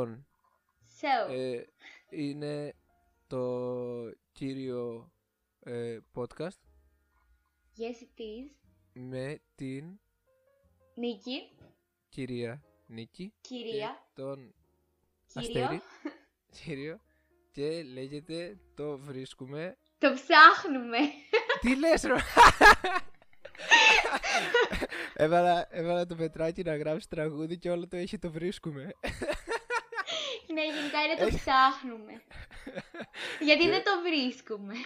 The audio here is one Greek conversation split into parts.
Λοιπόν, So, ε, είναι το κύριο ε, podcast. Yes it is. με την Νίκη, κυρία Νίκη κυρία, και τον κύριο. Αστέρι, κύριο. Και λέγεται το βρίσκουμε Το ψάχνουμε. Τι λες ρε; Έβαλα, έβαλα το Πετράκι να γράψει τραγούδι και όλο το έχει το βρίσκουμε ναι, γενικά είναι το Έχει- ψάχνουμε. Γιατί Και- δεν το βρίσκουμε.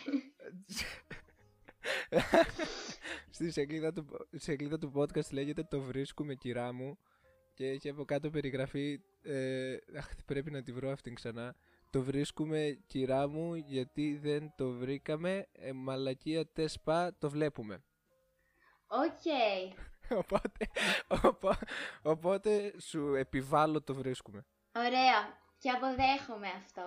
Στη σελίδα του, στη σελίδα του podcast λέγεται το βρίσκουμε κυρά μου και έχει από κάτω περιγραφή ε, αχ, πρέπει να τη βρω αυτήν ξανά το βρίσκουμε κυρά μου γιατί δεν το βρήκαμε ε, μαλακία τεσπά το βλέπουμε Οκ. οπότε, οπο- οπότε σου επιβάλλω το βρίσκουμε Ωραία. Και αποδέχομαι αυτό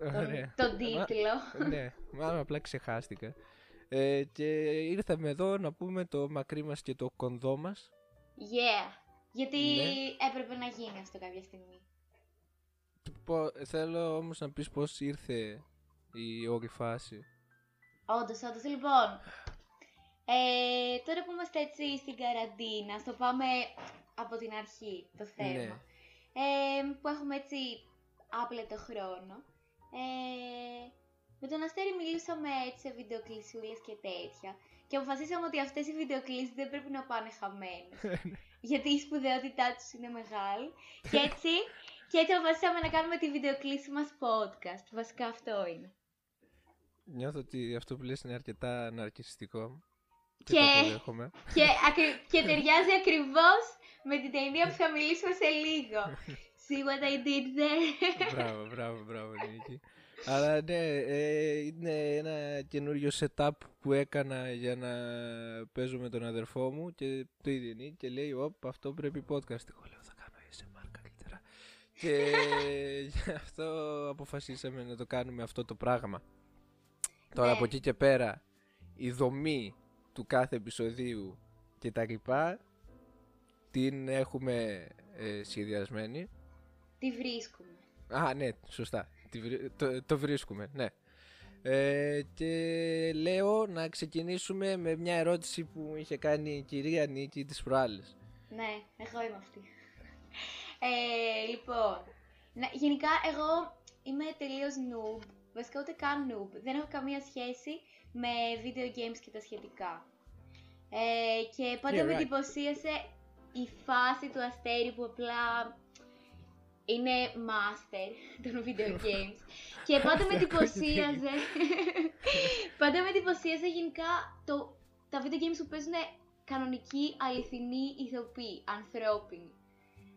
Ωραία. τον, τον τίτλο. ναι, μάλλον απλά ξεχάστηκα. Ε, και ήρθαμε εδώ να πούμε το μακρύ μας και το κοντό μας. Yeah. Γιατί Ναι. έπρεπε να γίνει αυτό κάποια στιγμή. Πο- θέλω όμως να πεις πώς ήρθε η όλη φάση. Όντως, όντως. Λοιπόν, ε, τώρα που είμαστε έτσι στην καραντίνα, στο πάμε από την αρχή το θέμα. Ναι. Ε, που έχουμε έτσι άπλετο χρόνο. Ε, με τον Αστέρι μιλήσαμε έτσι σε βιντεοκλησούλες και τέτοια. Και αποφασίσαμε ότι αυτές οι βιντεοκλήσεις δεν πρέπει να πάνε χαμένες. γιατί η σπουδαιότητά τους είναι μεγάλη. και έτσι, και έτσι αποφασίσαμε να κάνουμε τη βιντεοκλήση μας podcast. Βασικά αυτό είναι. Νιώθω ότι αυτό που λες είναι αρκετά ναρκιστικό. Και, Και- το αποδέχομαι. και, ακρι- και ταιριάζει ακριβώς με την ταινία που θα μιλήσουμε σε λίγο. See what I did there. μπράβο, μπράβο, μπράβο Νίκη. Αλλά ναι, ε, είναι ένα καινούριο setup που έκανα για να παίζω με τον αδερφό μου και το είδε η Νίκη και λέει «Οπ, αυτό πρέπει podcast». Εγώ λέω «Θα κάνω ASMR καλύτερα». και γι' αυτό αποφασίσαμε να το κάνουμε αυτό το πράγμα. Τώρα Ναι. από εκεί και πέρα η δομή του κάθε επεισοδίου και τα λοιπά την έχουμε ε, σχεδιασμένη. Τι βρίσκουμε. Α, ναι, σωστά. Τη βρι- Το, το βρίσκουμε, ναι. Ε, και λέω να ξεκινήσουμε με μια ερώτηση που μου είχε κάνει η κυρία Νίκη τις προάλλες. Ναι, εγώ είμαι αυτή. Ε, λοιπόν, να, γενικά εγώ είμαι τελείως noob. Βασικά ούτε καν noob. Δεν έχω καμία σχέση με video games και τα σχετικά. Ε, και πάντα Yeah, με right. εντυπωσίασε η φάση του αστέρι που απλά είναι master των video games. και πάντα με εντυπωσίαζε. πάντα με εντυπωσίαζε γενικά το, τα video games που παίζουν κανονικοί, αληθινοί ηθοποιοί, ανθρώπινοι.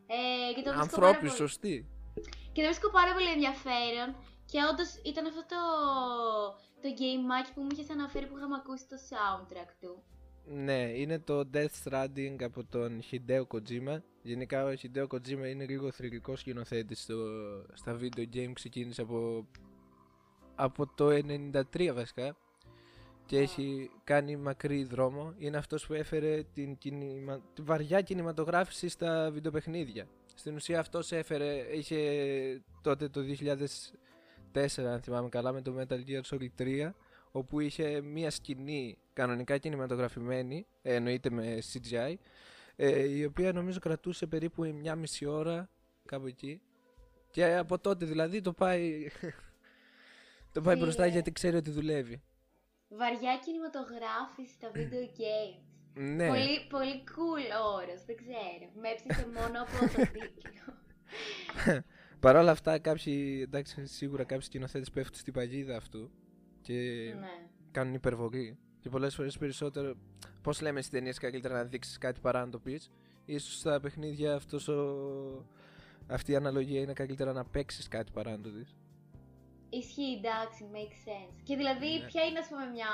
Ε, και το βρίσκω πάρα Ανθρώποι, πολύ- σωστοί. και το βρίσκω πάρα πολύ ενδιαφέρον. Και όντως ήταν αυτό το, το game που μου είχες αναφέρει που είχαμε ακούσει το soundtrack του. Ναι, είναι το Death Stranding από τον Hideo Kojima. Γενικά ο Hideo Kojima είναι λίγο θρηλυκό σκηνοθέτη στα video game. Ξεκίνησε από, από το 93 βασικά και έχει κάνει μακρύ δρόμο. Είναι αυτός που έφερε την, κινημα... τη βαριά κινηματογράφηση στα βιντεοπαιχνίδια. Στην ουσία αυτός έφερε, είχε τότε το 2004 αν θυμάμαι καλά με το Metal Gear Solid 3 όπου είχε μία σκηνή κανονικά κινηματογραφημένη, ε, εννοείται με CGI, ε, η οποία νομίζω κρατούσε περίπου μια μισή ώρα κάπου εκεί. Και από τότε δηλαδή το πάει, το πάει μπροστά Φίλε. γιατί ξέρει ότι δουλεύει. Βαριά κινηματογράφηση στα video games. Ναι, Πολύ, πολύ cool όρος, δεν ξέρω. Με έψησε μόνο από το τίτλο. Παρ' όλα αυτά κάποιοι, εντάξει, σίγουρα κάποιοι σκηνοθέτες πέφτουν στην παγίδα αυτού και ναι. κάνουν υπερβολή. Και πολλές φορές περισσότερο, πώς λέμε στις ταινίες καλύτερα να δείξεις κάτι παρά να το πεις. Ίσως στα παιχνίδια αυτός ο... αυτή η αναλογία είναι καλύτερα να παίξεις κάτι παρά να το δεις. Ισχύει, εντάξει, makes sense. Και δηλαδή, Ναι. ποια είναι, ας πούμε, μια,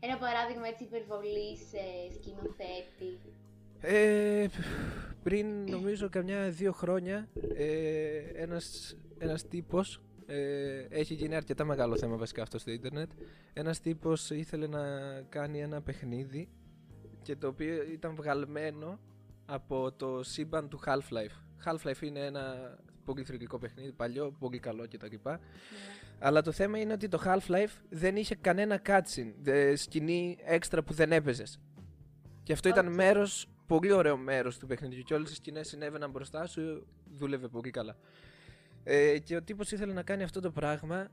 ένα παράδειγμα έτσι υπερβολής ε, σκηνοθέτη; Ε, πριν νομίζω καμιά δύο χρόνια ε, ένας, ένας τύπος ε, έχει γίνει αρκετά μεγάλο θέμα βασικά αυτό στο ίντερνετ ένας τύπος ήθελε να κάνει ένα παιχνίδι και το οποίο ήταν βγαλμένο από το σύμπαν του Half-Life Half-Life είναι ένα πολύ θρυλικό παιχνίδι, παλιό, πολύ καλό κτλ. Ναι. Αλλά το θέμα είναι ότι το Half-Life δεν είχε κανένα cutscene, δε- σκηνή έξτρα που δεν έπαιζες. Και αυτό ήταν Οκ. μέρος, πολύ ωραίο μέρος του παιχνιδιού. Και όλες οι σκηνές συνέβαιναν μπροστά σου, δούλευε πολύ καλά. Ε, και ο τύπος ήθελε να κάνει αυτό το πράγμα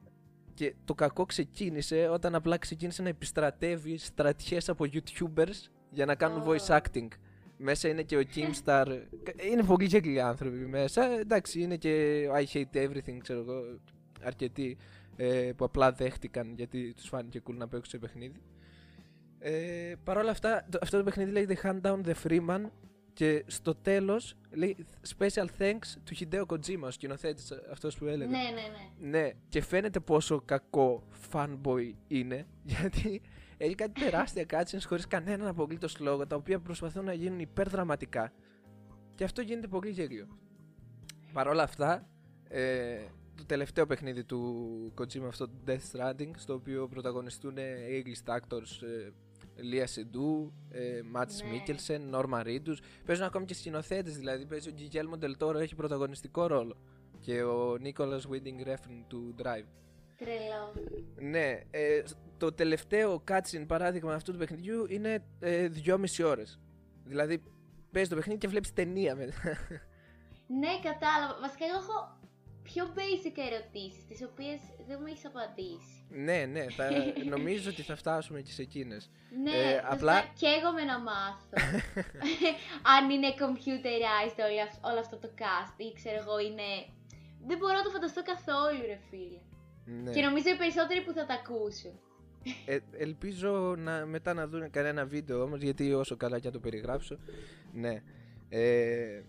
και το κακό ξεκίνησε όταν απλά ξεκίνησε να επιστρατεύει στρατιές από YouTubers για να κάνουν Ω. voice acting. Μέσα είναι και ο Kimstar. είναι πολύ γελοί άνθρωποι μέσα. Εντάξει, είναι και ο I hate everything, ξέρω εγώ. Αρκετοί ε, που απλά δέχτηκαν γιατί τους φάνηκε cool να παίξουν σε παιχνίδι. Ε, Παρ' όλα αυτά, το- αυτό το παιχνίδι λέγεται Hand Down the Freeman και στο τέλος λέει Special thanks to Hideo Kojima, ο σκηνοθέτης αυτός που έλεγε. Ναι, ναι, ναι. Ναι, και φαίνεται πόσο κακό fanboy είναι, γιατί έχει κάτι τεράστια cutscenes χωρίς κανέναν απολύτως λόγο, τα οποία προσπαθούν να γίνουν υπερδραματικά. Και αυτό γίνεται πολύ γελίο. Παρ' όλα αυτά, ε, το τελευταίο παιχνίδι του Kojima, αυτό το Death Stranding, στο οποίο πρωταγωνιστούν A-list actors ε, Λία Σεντού, ε, Μάτς Ναι. Μίκελσεν, Νόρμα Ρίντους. Παίζουν ακόμη και σκηνοθέτες, δηλαδή παίζει ο Γκυγέλμο Ντελτόρο, έχει πρωταγωνιστικό ρόλο. Και ο Νίκολας Winding Refn του Drive. Τρελό. Ναι, ε, το τελευταίο cutscene παράδειγμα αυτού του παιχνιδιού είναι ε, δυόμιση ώρες. Δηλαδή παίζεις το παιχνίδι και βλέπεις ταινία μετά. Ναι, κατάλαβα. Βασικά, εγώ έχω πιο basic ερωτήσεις, τις οποίες δεν μου έχεις απαντήσει. Ναι, ναι, θα, νομίζω ότι θα φτάσουμε και σε εκείνες. Ναι, Ε, βασικά απλά- καίγομαι να μάθω. Αν είναι computerized όλο, αυ- όλο αυτό το cast ή ξέρω εγώ είναι... Δεν μπορώ να το φανταστώ καθόλου ρε φίλε. Ναι. Και νομίζω οι περισσότεροι που θα τα ακούσουν. Ε, ελπίζω να, μετά να δουν κανένα βίντεο όμως γιατί όσο καλά και να το περιγράψω ναι ε,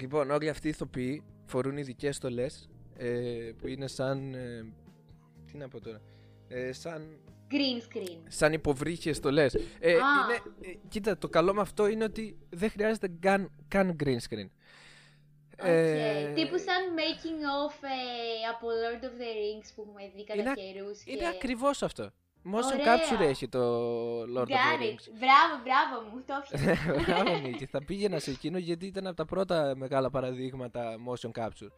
λοιπόν όλοι αυτοί οι ηθοποιοί φορούν ειδικές στολές ε, που είναι σαν ε, τι να πω τώρα ε, σαν, Green screen. σαν υποβρύχιες στολές ε, Α. είναι, ε, κοίτα το καλό με αυτό είναι ότι δεν χρειάζεται καν, καν green screen Ε, Okay. Τύπου σαν making of ε, από Lord of the Rings που έχουμε δει κατά Είναι- καιρούς είναι και... ακριβώς αυτό Motion Ωραία. capture έχει το Lord of Got the it. Rings Μπράβο, μπράβο μου, το έφτιαξα. Μπράβο Νίκη, θα πήγαινα σε εκείνο γιατί ήταν από τα πρώτα μεγάλα παραδείγματα motion capture.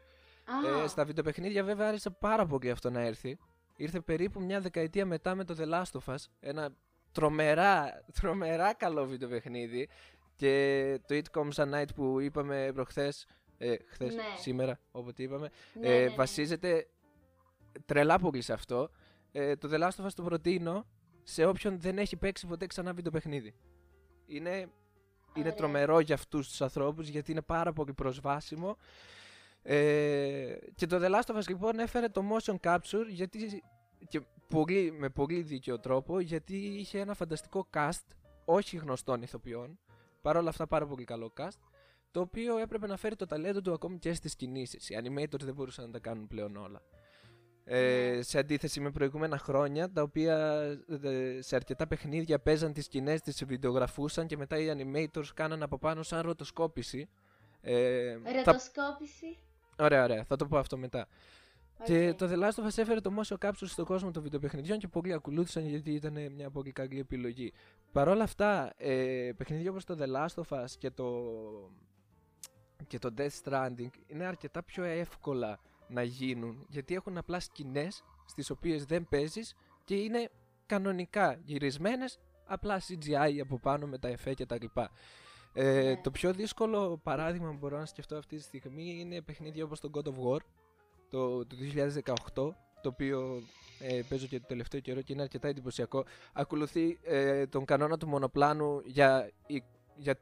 Α, Ε, στα βιντεοπαιχνίδια βέβαια άρχισε πάρα πολύ αυτό να έρθει. Ήρθε περίπου μια δεκαετία μετά με το The Last of Us, ένα τρομερά, τρομερά καλό βιντεοπαιχνίδι και το It Comes at Night που είπαμε προχθές, ε, χθες, Ναι. σήμερα όποτε είπαμε, ναι, ε, ναι, ναι. βασίζεται τρελά πολύ σε αυτό. Ε, το The Last of Us το προτείνω σε όποιον δεν έχει παίξει ποτέ ξανά βιντεοπαιχνίδι. Είναι, είναι Ωραία. τρομερό για αυτούς τους ανθρώπους γιατί είναι πάρα πολύ προσβάσιμο. Ε, και το The Last of Us λοιπόν έφερε το motion capture γιατί, και πολύ, με πολύ δίκαιο τρόπο γιατί είχε ένα φανταστικό cast όχι γνωστών ηθοποιών παρόλα αυτά πάρα πολύ καλό cast το οποίο έπρεπε να φέρει το ταλέντο του ακόμη και στις κινήσεις. Οι animators δεν μπορούσαν να τα κάνουν πλέον όλα. Ε, Ναι. σε αντίθεση με προηγούμενα χρόνια, τα οποία ε, σε αρκετά παιχνίδια παίζαν τις σκηνές, τις βιντεογραφούσαν και μετά οι animators κάναν από πάνω σαν ροτοσκόπηση. Ε, θα... Ροτοσκόπηση. Ωραία, ωραία, θα το πω αυτό μετά. Και Οκ. το The Last of Us έφερε το motion capture στον κόσμο των βιντεοπαιχνιδιών και πολλοί ακολούθησαν γιατί ήταν μια πολύ καλή επιλογή. Παρ' όλα αυτά, ε, παιχνίδια όπως το The Last of Us και το, και το Death Stranding είναι αρκετά πιο εύκολα να γίνουν γιατί έχουν απλά σκηνές στις οποίες δεν παίζεις και είναι κανονικά γυρισμένες απλά CGI από πάνω με τα εφέ και τα λοιπά. Ε, Ναι. Το πιο δύσκολο παράδειγμα που μπορώ να σκεφτώ αυτή τη στιγμή είναι παιχνίδια όπως το God of War το, το 2018 το οποίο ε, παίζω και το τελευταίο καιρό και είναι αρκετά εντυπωσιακό ακολουθεί ε, τον κανόνα του μονοπλάνου για, η- για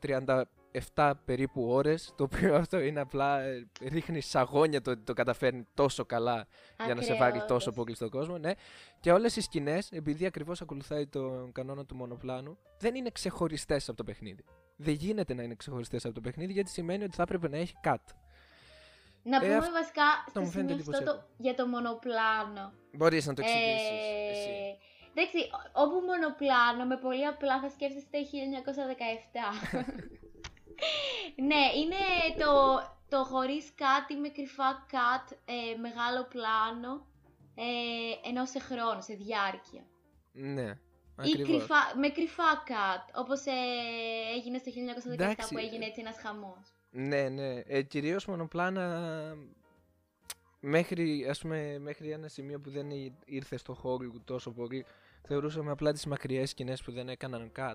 37 περίπου ώρες το οποίο αυτό είναι απλά ε, ρίχνει σαγόνια το ότι το καταφέρνει τόσο καλά για να σε βάλει Ακραίο, τόσο όντως. πολύ στον κόσμο ναι. και όλες οι σκηνές επειδή ακριβώς ακολουθάει τον κανόνα του μονοπλάνου δεν είναι ξεχωριστές από το παιχνίδι δεν γίνεται να είναι ξεχωριστές από το παιχνίδι γιατί σημαίνει ότι θα έπρεπε να έχει cut Να Ε, πούμε αυτό βασικά στο μου φαίνεται σημείο αυτό το, εντυπωσιακό. για το μονοπλάνο. μπορείς να το εξηγήσεις Ε, εσύ Εντάξει, ό- όπου μονοπλάνο με πολύ απλά θα σκέφτεστε 1917. ναι, είναι το, το χωρίς κάτι με κρυφά κατ, ε, μεγάλο πλάνο, ε, ενώ σε χρόνο, σε διάρκεια. ναι Ή ακριβώς κρυφά, με κρυφά κατ, όπως ε, έγινε στο 1917 Εντάξει, που έγινε έτσι ένας χαμός. Ναι, ναι. Ε, Κυρίως μονοπλάνα μέχρι, ας πούμε, μέχρι ένα σημείο που δεν ή- ήρθε στο Hollywood τόσο πολύ. Θεωρούσαμε απλά τις μακριές σκηνές που δεν έκαναν cut.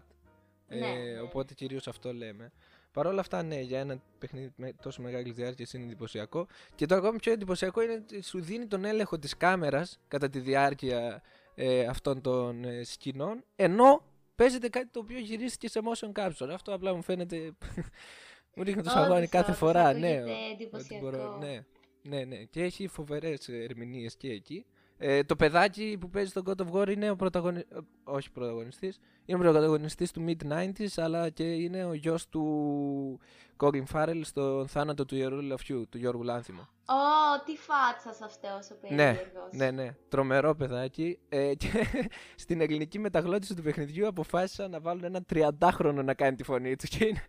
Ναι, Ε, ναι. Οπότε κυρίως αυτό λέμε. Παρ' όλα αυτά, ναι, για ένα παιχνίδι με τόσο μεγάλη διάρκεια είναι εντυπωσιακό. Και το ακόμη πιο εντυπωσιακό είναι ότι σου δίνει τον έλεγχο της κάμερας κατά τη διάρκεια ε, αυτών των ε, σκηνών, ενώ παίζεται κάτι το οποίο γυρίστηκε σε motion capture. Αυτό απλά μου φαίνεται. μου ρίχνει το Όντως, σαγόνι κάθε όντως, φορά. Ναι, ακούγεται ότι εντυπωσιακό. ναι, ναι, ναι. Και έχει φοβερές ερμηνείες και εκεί. Ε, το παιδάκι που παίζει στον God of War είναι ο πρωταγωνιστής, όχι πρωταγωνιστής, είναι ο πρωταγωνιστής του Mid-90s, αλλά και είναι ο γιος του Colin Farrell στον θάνατο του ιερού Λαφιού, του Γιώργου Λάνθιμου. Ω, τι φάτσα αυτός ο Ναι, περίεργος. ναι, ναι. Τρομερό παιδάκι. Ε, και στην ελληνική μεταγλώτηση του παιχνιδιού αποφάσισαν να βάλουν ένα 30χρονο να κάνει τη φωνή τους. Και είναι,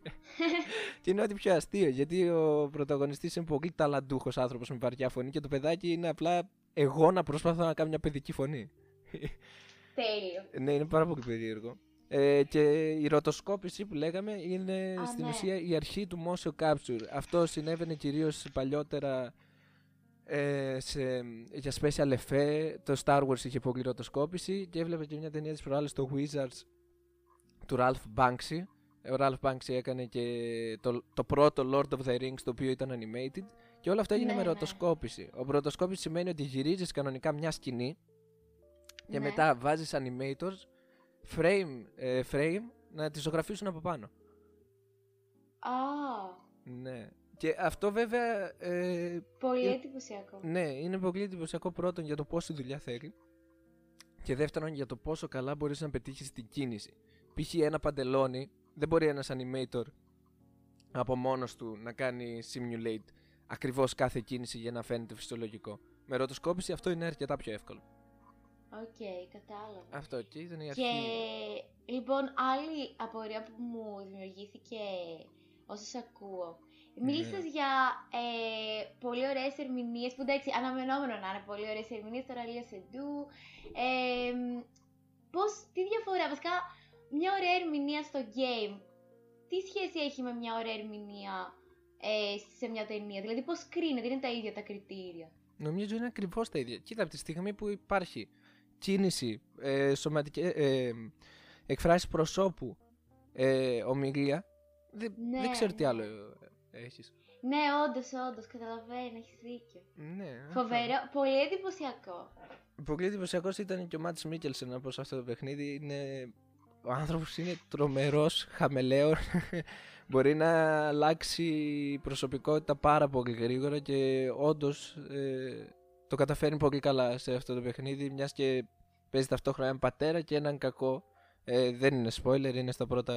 και είναι ό,τι πιο αστείο. Γιατί ο πρωταγωνιστής είναι πολύ ταλαντούχος άνθρωπος με βαριά φωνή και το παιδάκι είναι απλά εγώ να προσπαθώ να κάνω μια παιδική φωνή. Τέλειο. Ναι, είναι πάρα πολύ περίεργο. Ε, και η ρωτοσκόπηση που λέγαμε είναι Α, στην ναι. ουσία η αρχή του motion capture. Αυτό συνέβαινε κυρίως παλιότερα ε, σε, για special effect. Το Star Wars είχε πολύ ρωτοσκόπηση και έβλεπε και μια ταινία της προάλλης το Wizards του Ralph Banksy. Ο Ralph Banksy έκανε και το, το πρώτο Lord of the Rings το οποίο ήταν animated και όλα αυτά έγινε Ναι, με ναι. ρωτοσκόπηση. Ο ρωτοσκόπηση σημαίνει ότι γυρίζεις κανονικά μια σκηνή και Ναι. μετά βάζεις animators frame, ε, frame να τη ζωγραφίσουν από πάνω. Α, Ναι. Και αυτό βέβαια ε, πολύ Ε, εντυπωσιακό. ναι, είναι πολύ εντυπωσιακό πρώτον για το πόση δουλειά θέλει και δεύτερον για το πόσο καλά μπορείς να πετύχεις την κίνηση. Π.χ. ένα παντελόνι δεν μπορεί ένας animator από μόνος του να κάνει simulate ακριβώς κάθε κίνηση για να φαίνεται φυσιολογικό. Με ροτοσκόπηση αυτό είναι αρκετά πιο εύκολο. Οκ, κατάλαβα. Αυτό και ήταν η αρχή. Και λοιπόν, άλλη απορία που μου δημιουργήθηκε όσο σε ακούω. Μίλησες Ναι. για ε, πολύ ωραίες ερμηνείες, που εντάξει, αναμενόμενο να είναι πολύ ωραίες ερμηνείες, τώρα Λία Σεντού. Ε, πώς, τι διαφορά, βασικά, μια ωραία ερμηνεία στο game, τι σχέση έχει με μια ωραία ερμηνεία ε, σε μια ταινία, δηλαδή πώς κρίνεται, είναι τα ίδια τα κριτήρια. Νομίζω είναι ακριβώς τα ίδια. Κοίτα, από τη στιγμή που υπάρχει κίνηση, ε, σωματική, ε, εκφράσεις προσώπου, ε, ομιλία, δεν, Ναι, δεν ξέρω τι ναι. άλλο ε, έχεις. Ναι, όντως, όντως, καταλαβαίνω, έχεις δίκιο. Ναι, αυτό. Φοβερό, πολύ εντυπωσιακό. Πολύ εντυπωσιακός ήταν και ο Μάτς Μίκελσεν από σε αυτό το παιχνίδι. Είναι... Ο άνθρωπος είναι τρομερός, χαμελέον. Μπορεί να αλλάξει προσωπικότητα πάρα πολύ γρήγορα και όντως ε, το καταφέρνει πολύ καλά σε αυτό το παιχνίδι μιας και παίζει ταυτόχρονα έναν πατέρα και έναν κακό. Ε, δεν είναι spoiler, είναι στα πρώτα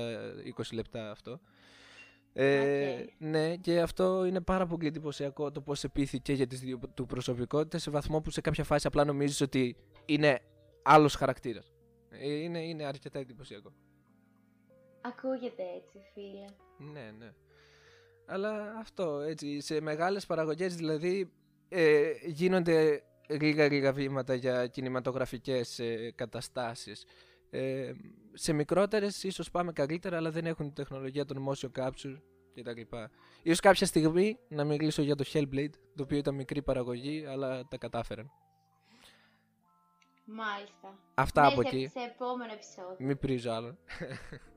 20 λεπτά αυτό. Ε, Οκ. Ναι, και αυτό είναι πάρα πολύ εντυπωσιακό το πώς επίθηκε για τις δύο του προσωπικότητες σε βαθμό που σε κάποια φάση απλά νομίζεις ότι είναι άλλος χαρακτήρας. Ε, Είναι, είναι αρκετά εντυπωσιακό. Ακούγεται έτσι, φίλε. Ναι, ναι. Αλλά αυτό, έτσι, σε μεγάλες παραγωγές δηλαδή ε, γίνονται λίγα λίγα βήματα για κινηματογραφικές ε, καταστάσεις. Ε, σε μικρότερες ίσως πάμε καλύτερα, αλλά δεν έχουν τη τεχνολογία των motion capture κτλ. Ίσως κάποια στιγμή να μιλήσω για το Hellblade, το οποίο ήταν μικρή παραγωγή, αλλά τα κατάφεραν. Μάλιστα. Αυτά ναι, από σε, εκεί. σε επόμενο επεισόδιο. Μην πρίζω άλλο.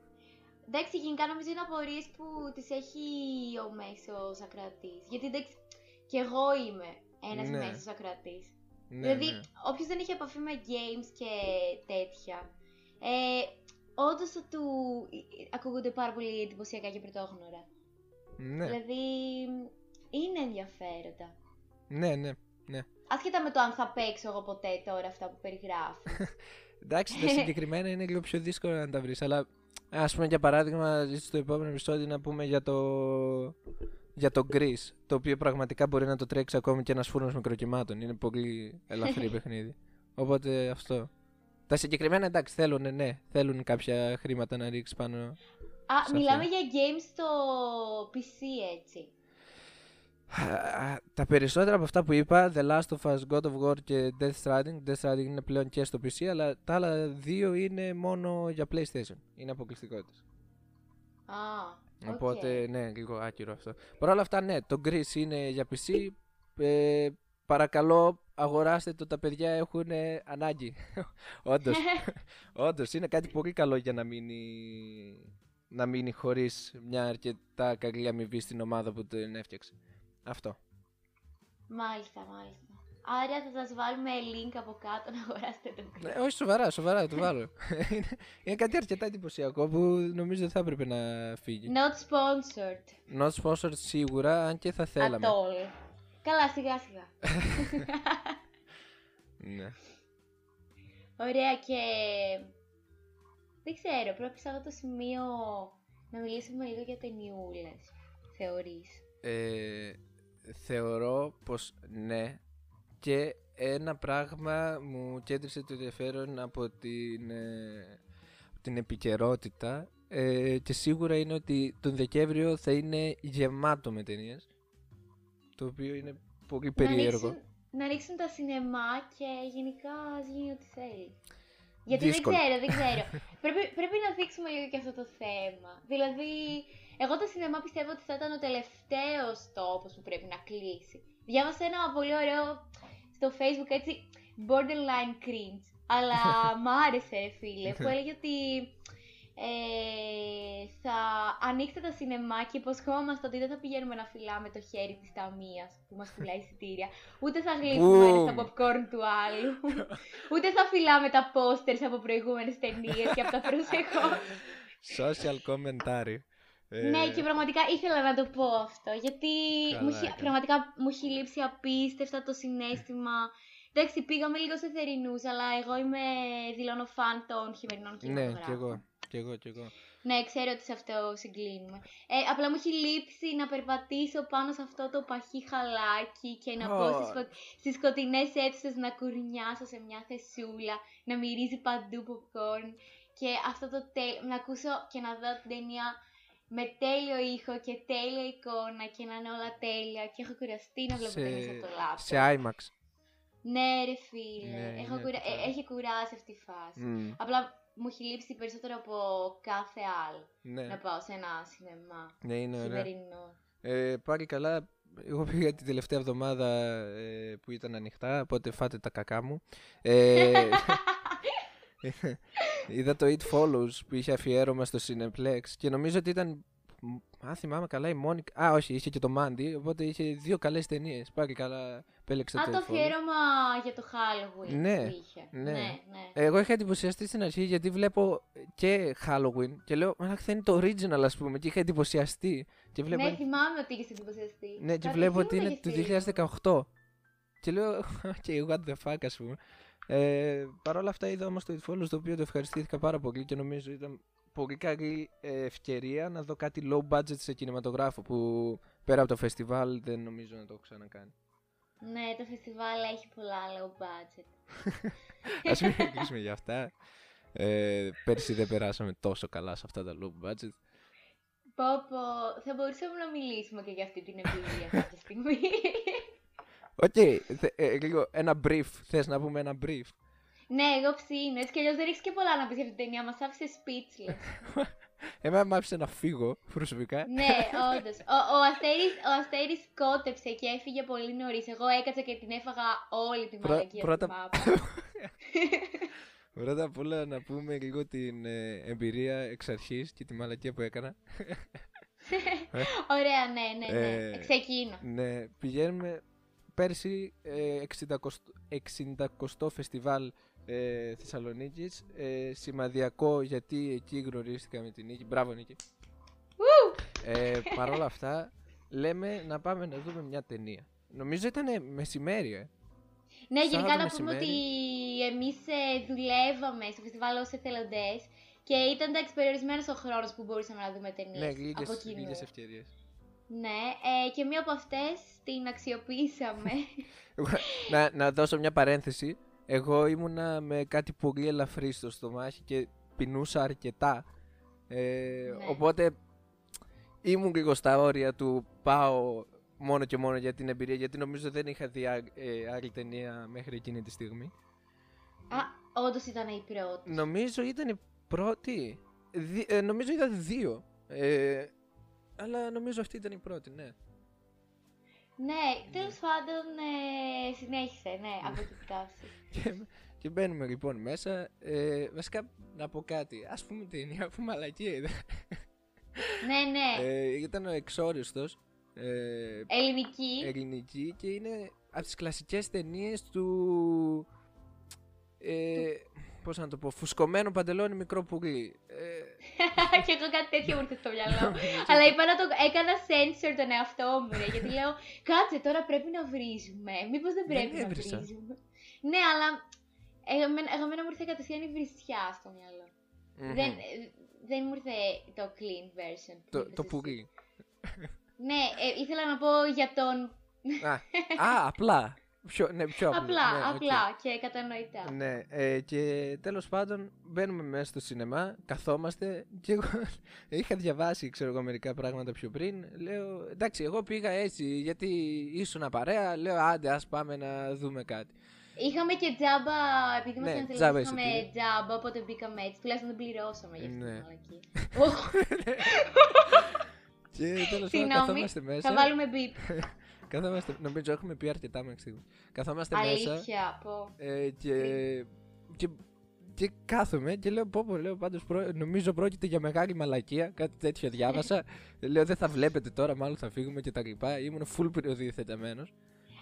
Εντάξει, γενικά νομίζω είναι απορίες που τις έχει ο μέσος ακροατής. Γιατί εντάξει, και εγώ είμαι ένας Ναι. μέσος ακροατής. ναι, δηλαδή, ναι. όποιος δεν έχει επαφή με games και τέτοια. Ε, Όντως θα του ακούγονται πάρα πολύ εντυπωσιακά και πρωτόγνωρα. Ναι, Δηλαδή, είναι ενδιαφέροντα. ναι, ναι, ναι. Άσχετα με το αν θα παίξω εγώ ποτέ τώρα αυτά που περιγράφω. Εντάξει, τα συγκεκριμένα είναι λίγο πιο δύσκολο να τα βρεις. Αλλά ας πούμε για παράδειγμα, στο επόμενο επεισόδιο να πούμε για το. Για το Grease, το οποίο πραγματικά μπορεί να το τρέξει ακόμη και ένας φούρνος μικροκυμάτων. Είναι πολύ ελαφρύ παιχνίδι. Οπότε αυτό. Τα συγκεκριμένα εντάξει θέλουν, ναι, θέλουν κάποια χρήματα να ρίξει πάνω. Α, Σε μιλάμε αυτό. για games στο PC έτσι. Α, Τα περισσότερα από αυτά που είπα, The Last of Us, God of War και Death Stranding, Death Stranding είναι πλέον και στο PC, αλλά τα άλλα δύο είναι μόνο για PlayStation. Είναι αποκλειστικότητες. Α, Οπότε, ναι, λίγο άκυρο αυτό. Παρ' όλα αυτά, ναι, το Greece είναι για PC. Ε, παρακαλώ, αγοράστε το, τα παιδιά έχουν ε, ανάγκη. Όντως. Όντως, είναι κάτι πολύ καλό για να μείνει, να μείνει χωρίς μια αρκετά καλή αμοιβή στην ομάδα που την έφτιαξε. Αυτό. Μάλιστα, μάλιστα. Άρα θα σας βάλουμε link από κάτω να αγοράσετε το Ναι, όχι, σοβαρά, σοβαρά, το βάλω. είναι, είναι κάτι αρκετά εντυπωσιακό που νομίζω δεν θα έπρεπε να φύγει. Not sponsored. Not sponsored σίγουρα, αν και θα θέλαμε. At all. Καλά, σιγά σιγά. ναι. Ωραία και... Δεν ξέρω, πρέπει σε αυτό το σημείο να μιλήσουμε λίγο για ταινιούλες. Θεωρείς. Ε, θεωρώ πως ναι και ένα πράγμα μου κέντρισε το ενδιαφέρον από την, ε, την επικαιρότητα ε, και σίγουρα είναι ότι τον Δεκέμβριο θα είναι γεμάτο με ταινίες. Το οποίο είναι πολύ περίεργο. Να ρίξουν, να ρίξουν τα σινεμά και γενικά ας γίνει ό,τι θέλει. Γιατί Δύσκολο. δεν ξέρω, δεν ξέρω. πρέπει, πρέπει να δείξουμε λίγο και αυτό το θέμα. Δηλαδή, εγώ το σινεμά πιστεύω ότι θα ήταν ο τελευταίος τόπος που πρέπει να κλείσει. Διάβασα ένα πολύ ωραίο στο facebook έτσι borderline cringe. Αλλά μ' άρεσε ρε φίλε που έλεγε ότι ε, θα ανοίξετε τα σινεμά και υποσχόμαστε ότι δεν θα πηγαίνουμε να φυλάμε το χέρι της ταμείας που μας πουλάει εισιτήρια. Ούτε θα γλύφουμε Boom. στα popcorn του άλλου. Ούτε θα φυλάμε τα posters από προηγούμενες ταινίες και από τα προσεχώς. Social commentary. Ε, Ναι, και πραγματικά ήθελα να το πω αυτό. Γιατί Καλά μου έχει- έκανες. πραγματικά μου έχει λείψει απίστευτα το συνέστημα. Εντάξει, πήγαμε λίγο σε θερινούς, αλλά εγώ είμαι δηλώνω φαν των χειμερινών Ναι, κινηματογράφων. κι εγώ. Κι εγώ, κι εγώ. Ναι, ξέρω ότι σε αυτό συγκλίνουμε. Ε, απλά μου έχει λείψει να περπατήσω πάνω σε αυτό το παχύ χαλάκι και να μπω στις, Ω. σκο... στις σκοτεινές αίθουσες να κουρνιάσω σε μια θεσούλα, να μυρίζει παντού popcorn και αυτό το τέλειο, να ακούσω και να δω την ταινία με τέλειο ήχο και τέλεια εικόνα και να είναι όλα τέλεια και έχω κουραστεί να βλέπω Σε- ταινίες από το λάπτοπ. Σε IMAX. Ναι ρε φίλε, Ναι, έχω είναι κουρα... το- ε, έχει κουράσει αυτή η φάση. Μμ, Απλά μου έχει λείψει περισσότερο από κάθε άλλο ναι. να πάω σε ένα σινεμά. ναι, είναι ωραία. Χειμερινό. Ε, πάλι καλά. Εγώ πήγα την τελευταία εβδομάδα ε, που ήταν ανοιχτά, οπότε φάτε τα κακά μου. Ε, είδα το It Follows που είχε αφιέρωμα στο Cineplex και νομίζω ότι ήταν, μ, αν θυμάμαι καλά, η μόνη... Α, όχι, είχε και το Mandy, οπότε είχε δύο καλές ταινίες. Πάλι καλά, επέλεξα Α, το το It Follows. αφιέρωμα για το Halloween Ναι, που είχε. ναι. ναι. ναι. Εγώ είχα εντυπωσιαστεί στην αρχή γιατί βλέπω και Halloween και λέω, Μα θα είναι το original, ας πούμε, και είχα εντυπωσιαστεί. Και βλέπω Ναι, θυμάμαι ότι είχες εντυπωσιαστεί. Ναι, και Κάτι βλέπω ότι εσύ μου είναι του είχες πει. 2018. Και λέω, ok, what the fuck, ας πούμε. Ε, Παρ' όλα αυτά είδα όμως το It Follows, το οποίο το ευχαριστήθηκα πάρα πολύ και νομίζω ήταν πολύ καλή ε, ευκαιρία να δω κάτι low budget σε κινηματογράφο που πέρα από το φεστιβάλ δεν νομίζω να το έχω ξανακάνει. Ναι, το φεστιβάλ έχει πολλά low budget. Ας μην μιλήσουμε για αυτά. Ε, πέρσι δεν περάσαμε τόσο καλά σε αυτά τα low budget. Πω πω, θα μπορούσαμε να μιλήσουμε και για αυτή την εμπειρία κάποια στιγμή. Οκ, θε- ε, λίγο ένα brief. Θες να πούμε ένα brief; ναι, εγώ ψήνω. Έτσι κι αλλιώς δεν έχεις και πολλά να πεις για αυτή την ταινία. Μας άφησε speechless. Εμένα μ' άφησε να φύγω προσωπικά. ναι, όντως. Ο, ο, Αστέρης, ο Αστέρης κότεψε και έφυγε πολύ νωρίς. Εγώ έκατσα και την έφαγα όλη τη Πρω- μαλακία πρώτα- στη μάπα. Πρώτα απ' όλα να πούμε λίγο την ε, εμπειρία εξ αρχής και τη μαλακία που έκανα. Ωραία, ναι, ναι, ναι. Ε, Ξεκίνω. ναι, πηγαίνουμε πέρσι ε, 60, 60 φεστιβάλ ε, Θεσσαλονίκης. Ε, σημαδιακό γιατί εκεί γνωρίστηκα με την Νίκη. Μπράβο Νίκη. Ε, Παρ' όλα αυτά λέμε να πάμε να δούμε μια ταινία. Νομίζω ήταν μεσημέρι, ε. Ναι, Σάββατο γενικά να πούμε μεσημέρι. ότι εμείς δουλεύαμε στο φεστιβάλ ω εθελοντές και ήταν εντάξει περιορισμένος ο χρόνος που μπορούσαμε να δούμε ταινίες Ναι, από λίγες, κοινού. λίγες ευκαιρίες. Ναι, ε, και μία από αυτές την αξιοποιήσαμε. Εγώ- να, να δώσω μια παρένθεση. Εγώ ήμουνα με κάτι πολύ ελαφρύ στο στομάχι και πεινούσα αρκετά. Ε, Ναι. Οπότε ήμουν λίγο στα όρια του πάω μόνο και μόνο για την εμπειρία γιατί νομίζω δεν είχα δει α- ε, άλλη ταινία μέχρι εκείνη τη στιγμή. Α, όντως ήταν η πρώτη. Νομίζω ήταν η πρώτη. Δι- ε, νομίζω είδα δύο. Ε, αλλά νομίζω αυτή ήταν η πρώτη, ναι. Ναι, τέλος πάντων ε, συνέχισε, ναι, από εκεί φτάσει. Και, και μπαίνουμε λοιπόν μέσα. Ε, βασικά να πω κάτι. Α πούμε την ίδια που μαλακία είδα. ναι, ναι. Ε, ήταν ο εξόριστος. Ε, Ελληνική. ελληνική και είναι από τις κλασικές ταινίες του... Ε, πώς να το πω, φουσκωμένο παντελόνι μικρό πουλί. Ε, και εγώ κάτι τέτοιο μου ήρθε στο μυαλό. Αλλά είπα να το έκανα sensor τον εαυτό μου, ρε, γιατί λέω, κάτσε τώρα πρέπει να βρίζουμε. Μήπως δεν πρέπει Δεν να έβρισα. βρίζουμε. Ναι, αλλά εμένα, εμένα μου ήρθε κατευθείαν η βρισιά στο μυαλό. μμμ. Δεν, ε, δεν μου ήρθε το clean version. που το, είπες το εσύ. πουλί. Ναι, ε, ήθελα να πω για τον. Α, α, απλά. Πιο, ναι, πιο απλά. Απλά, ναι, οκ. απλά και κατανοητά. Ναι, ε, και τέλος πάντων μπαίνουμε μέσα στο σινεμά, καθόμαστε και εγώ είχα διαβάσει ξέρω εγώ μερικά πράγματα πιο πριν. Λέω εντάξει εγώ πήγα έτσι γιατί ήσουν παρέα, λέω άντε ας πάμε να δούμε κάτι. Είχαμε και τζάμπα, επειδή Ναι, ήμασταν τζάμπα ναι, είχαμε εισιτήρια. τζάμπα, οπότε μπήκαμε έτσι. Τουλάχιστον δεν πληρώσαμε για αυτή Ναι. την μαλακία. Οχ, Και τέλος πάντων Συγγνώμη, καθόμαστε μέσα. θα βάλουμε μπιπ. Καθόμαστε, νομίζω έχουμε πει αρκετά μέχρι στιγμής. Καθόμαστε μέσα Αλήθεια, πω. ε, και, και, και κάθομαι και λέω πω πω λέω πάντως πρό- νομίζω πρόκειται για μεγάλη μαλακία, κάτι τέτοιο διάβασα. λέω δεν θα βλέπετε τώρα, μάλλον θα φύγουμε και τα λοιπά. Ήμουν full περιοδιοθετημένος.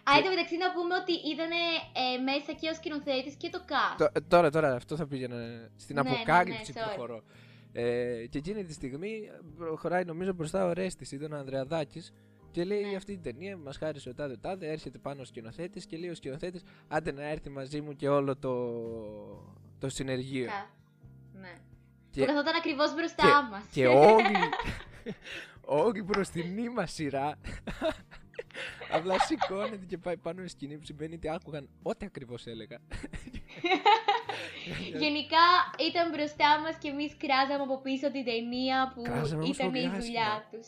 Α, εν τω μεταξύ να πούμε ότι ήταν ε, μέσα και ο σκηνοθέτης και το cast. Τω- ε, τώρα, τώρα, αυτό θα πήγαινα στην Ναι, ναι, ναι, αποκάλυψη sorry. προχωρώ. Ε, και εκείνη τη στιγμή προχωράει νομίζω μπροστά ο Ρέστης, ήταν ο Ανδρεαδάκης και λέει Ναι. αυτή την ταινία μας χάρισε ο τάδε τάδε, έρχεται πάνω ο σκηνοθέτης και λέει ο σκηνοθέτης άντε να έρθει μαζί μου και όλο το, το συνεργείο. Cast. Ναι. Και- Που καθόταν ακριβώς μπροστά μας. Και όλοι, όλοι μπροστινή μας σειρά απλά σηκώνεται και πάει πάνω στη σκηνή που συμβαίνει ότι άκουγαν ό,τι ακριβώς έλεγα. Γενικά ήταν μπροστά μας και εμείς κράζαμε από πίσω την ταινία που Κράζαμε όμως ήταν η πολύ δουλειά άσχημα. τους.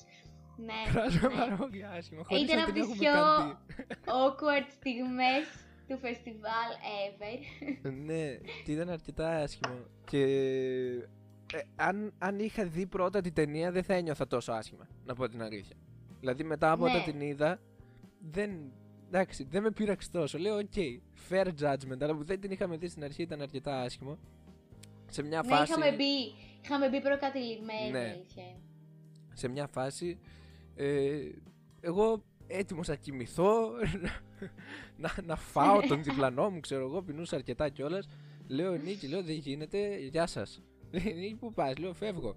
Ναι. Κράζαμε ναι. πάρα πολύ άσχημα, χωρίς Ήταν να από την τις έχουμε πιο καν δει. awkward στιγμές του φεστιβάλ ever. ναι, και ήταν αρκετά άσχημο. Και ε, αν, αν είχα δει πρώτα την ταινία δεν θα ένιωθα τόσο άσχημα, να πω την αλήθεια. Δηλαδή μετά από Ναι. όταν την είδα, δεν, εντάξει, δεν με πείραξε τόσο. Λέω, οκ, fair judgment, αλλά που δεν την είχαμε δει στην αρχή ήταν αρκετά άσχημο. Σε μια ναι, φάση, είχαμε μπει, είχαμε μπει προκατηλημένοι, Ναι. η αλήθεια είναι. σε μια φάση, ε, εγώ έτοιμος να κοιμηθώ, να, να φάω τον διπλανό μου, ξέρω εγώ, πεινούσα αρκετά κιόλας. Λέω Νίκη, λέω δεν γίνεται, γεια σας. Λέει Νίκη, πού πας, λέω φεύγω.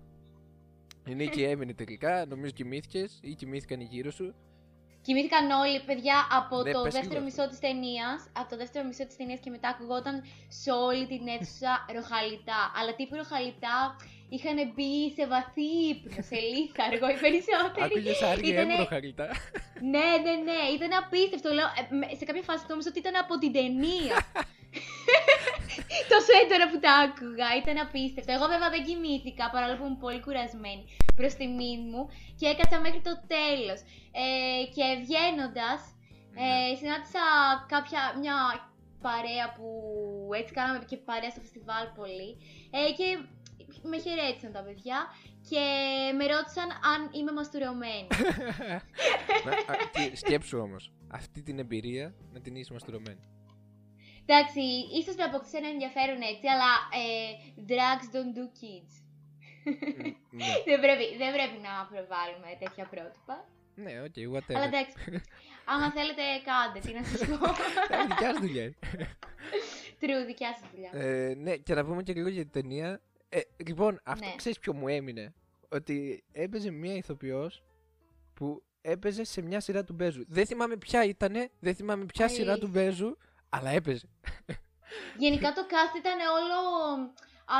Η Νίκη έμεινε τελικά, νομίζω κοιμήθηκες ή κοιμήθηκαν οι γύρω σου. Κοιμήθηκαν όλοι, παιδιά, από Ναι, το πες δεύτερο λίγο μισό της ταινίας. Από το δεύτερο μισό της ταινίας και μετά ακουγόταν σε όλη την αίθουσα ροχαλιτά. Αλλά τύπου ροχαλιτά είχαν μπει σε βαθύ ύπνο, σε λίθαργο οι περισσότεροι. Άκουγε άργια Ήτανε- έμβρο χαριτά. Ναι, ναι, ναι, ήταν απίστευτο. Λέω, ε, με- σε κάποια φάση νόμιζα ότι ήταν από την ταινία. Τόσο έντονα που τα άκουγα, ήταν απίστευτο. Εγώ βέβαια δεν κοιμήθηκα παρόλο που ήμουν πολύ κουρασμένη προς τιμήν μου και έκατσα μέχρι το τέλος. Ε, και βγαίνοντας, ε, συνάντησα κάποια, μια παρέα που έτσι κάναμε και παρέα στο φεστιβάλ πολύ. Ε, και με χαιρέτησαν τα παιδιά και με ρώτησαν αν είμαι μαστουρωμένη. Να- α, τι- Σκέψου όμως, αυτή την εμπειρία να την είσαι μαστουρωμένη. Εντάξει, ίσως να αποκτήσει ένα ενδιαφέρον έτσι, αλλά ε, drugs don't do kids. ναι, δεν, πρέπει, δεν πρέπει να προβάλλουμε τέτοια πρότυπα. ναι, οκ, Αλλά whatever. εντάξει, άμα θέλετε κάντε, τι να σας πω. Ε, Δικιά σου δουλειά. είναι. True, δικιά σας δουλειά. Ε, ναι, και να πούμε και λίγο για την ταινία. Ε, λοιπόν, αυτό Ναι. ξέρεις ποιο μου έμεινε; Ότι έπαιζε μια ηθοποιός που έπαιζε σε μια σειρά του Μπέζου. Δεν θυμάμαι ποια ήτανε, δεν θυμάμαι ποια σειρά του Αλήθεια. Μπέζου, αλλά έπαιζε. Γενικά το cast ήταν όλο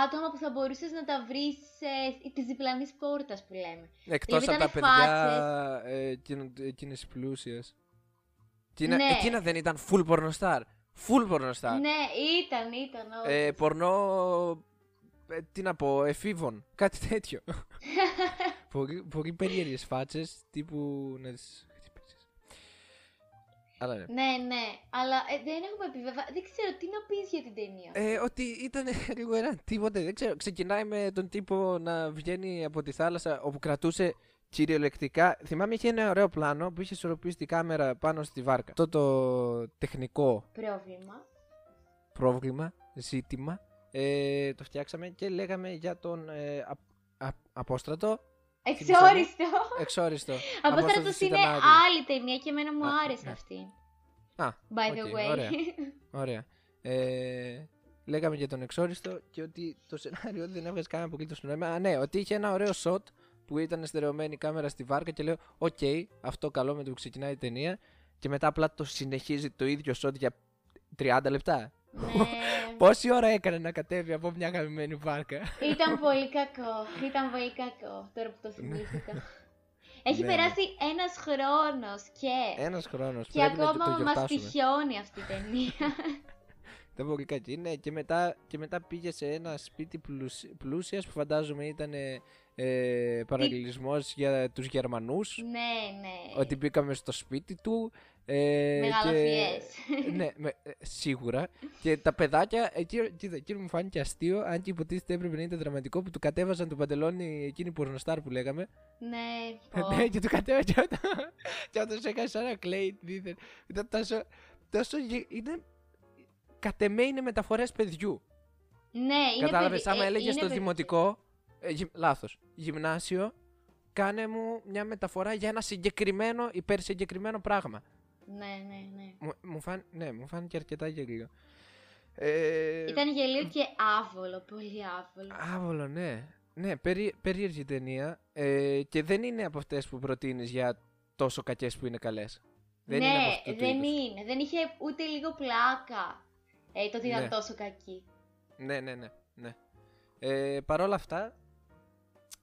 άτομα που θα μπορούσες να τα βρεις ε, της διπλανής πόρτας που λέμε. Εκτός από ήταν τα παιδιά φάτσες. ε, εκείνο- εκείνης πλούσιας. Εκείνα, Ναι. εκείνα δεν ήταν full pornostar. Full pornostar. Ναι, ήταν, ήταν όντως. Ε, πορνό. Ε, τι να πω, εφήβων. Κάτι τέτοιο. πολύ, πολύ περίεργες φάτσες τύπου να τις χτυπήσεις. Αλλά ναι. Ναι, ναι, αλλά ε, δεν έχουμε επιβεβα... Δεν ξέρω τι να πεις για την ταινία. Ε, ότι ήταν λίγο ένα τίποτε, δεν ξέρω. Ξεκινάει με τον τύπο να βγαίνει από τη θάλασσα όπου κρατούσε κυριολεκτικά. Θυμάμαι είχε ένα ωραίο πλάνο που είχε ισορροπήσει τη κάμερα πάνω στη βάρκα. Αυτό το τεχνικό Πρόβλημα. πρόβλημα, ζήτημα, ε, το φτιάξαμε και λέγαμε για τον ε, α- α- Απόστρατο, Εξόριστο. εξόριστο. Απόστρατος είναι ήταν άδειο. άλλη ταινία και εμένα μου Α, άρεσε ναι. αυτή. Α, By the OK, way. ωραία. Ωραία. Ε, λέγαμε για τον εξόριστο και ότι το σενάριο δεν έβγαζε κανένα απολύτως νόημα. Α, ναι, ότι είχε ένα ωραίο shot που ήταν στερεωμένη η κάμερα στη βάρκα και λέω: Οκ, αυτό καλό με το που ξεκινάει η ταινία. Και μετά απλά το συνεχίζει το ίδιο shot για 30 λεπτά. Ναι. Πόση ώρα έκανε να κατέβει από μια γαμημένη βάρκα; Ήταν πολύ κακό. Ήταν πολύ κακό τώρα που το θυμήθηκα. Έχει Ναι, ναι. περάσει ένας χρόνος και... Ένας χρόνος. Και ακόμα μας τυχιώνει αυτή η ταινία. Δεν μπορεί κακή. Ναι, και μετά, και μετά πήγε σε ένα σπίτι πλουσ, πλούσιας που φαντάζομαι ήταν ε, ε, παραλληλισμός για τους Γερμανούς. ναι, ναι. ότι μπήκαμε στο σπίτι του. Ε, Μεγαλοφιές. και... ναι, με, ε, σίγουρα. Και τα παιδάκια, εκείνο, κοίτα, εκείνο μου φάνηκε αστείο, αν και υποτίθεται έπρεπε να ήταν δραματικό, που του κατέβαζαν το παντελόνι εκείνη η πορνοστάρ που λέγαμε. Ναι, πω. ναι, και του κατέβαζαν και όταν, και όταν σε έκανε σαν ένα κλέιτ, δίθεν. Ήταν τόσο, τόσο γε- είναι, κατ' εμέ είναι μεταφορές παιδιού. Ναι, είναι Κατάλαβες, παιδί- άμα ε, έλεγες είναι στο παιδί. δημοτικό. Ε, γυ, λάθος. Γυμνάσιο, κάνε μου μια μεταφορά για ένα συγκεκριμένο, υπερσυγκεκριμένο πράγμα. Ναι, ναι, ναι. Μου, μου, φάν, ναι, μου φάνηκε αρκετά γελίο. Ε, Ήταν γελίο και άβολο, πολύ άβολο. Άβολο, ναι. Ναι, περί, περίεργη ταινία. Ε, και δεν είναι από αυτές που προτείνεις για τόσο κακές που είναι καλές. Δεν ναι, είναι από αυτό το δεν είδος. είναι. Δεν είχε ούτε λίγο πλάκα ε, το ότι ήταν Ναι. τόσο κακή. Ναι, ναι, ναι. ναι. Ε, Παρ' όλα αυτά,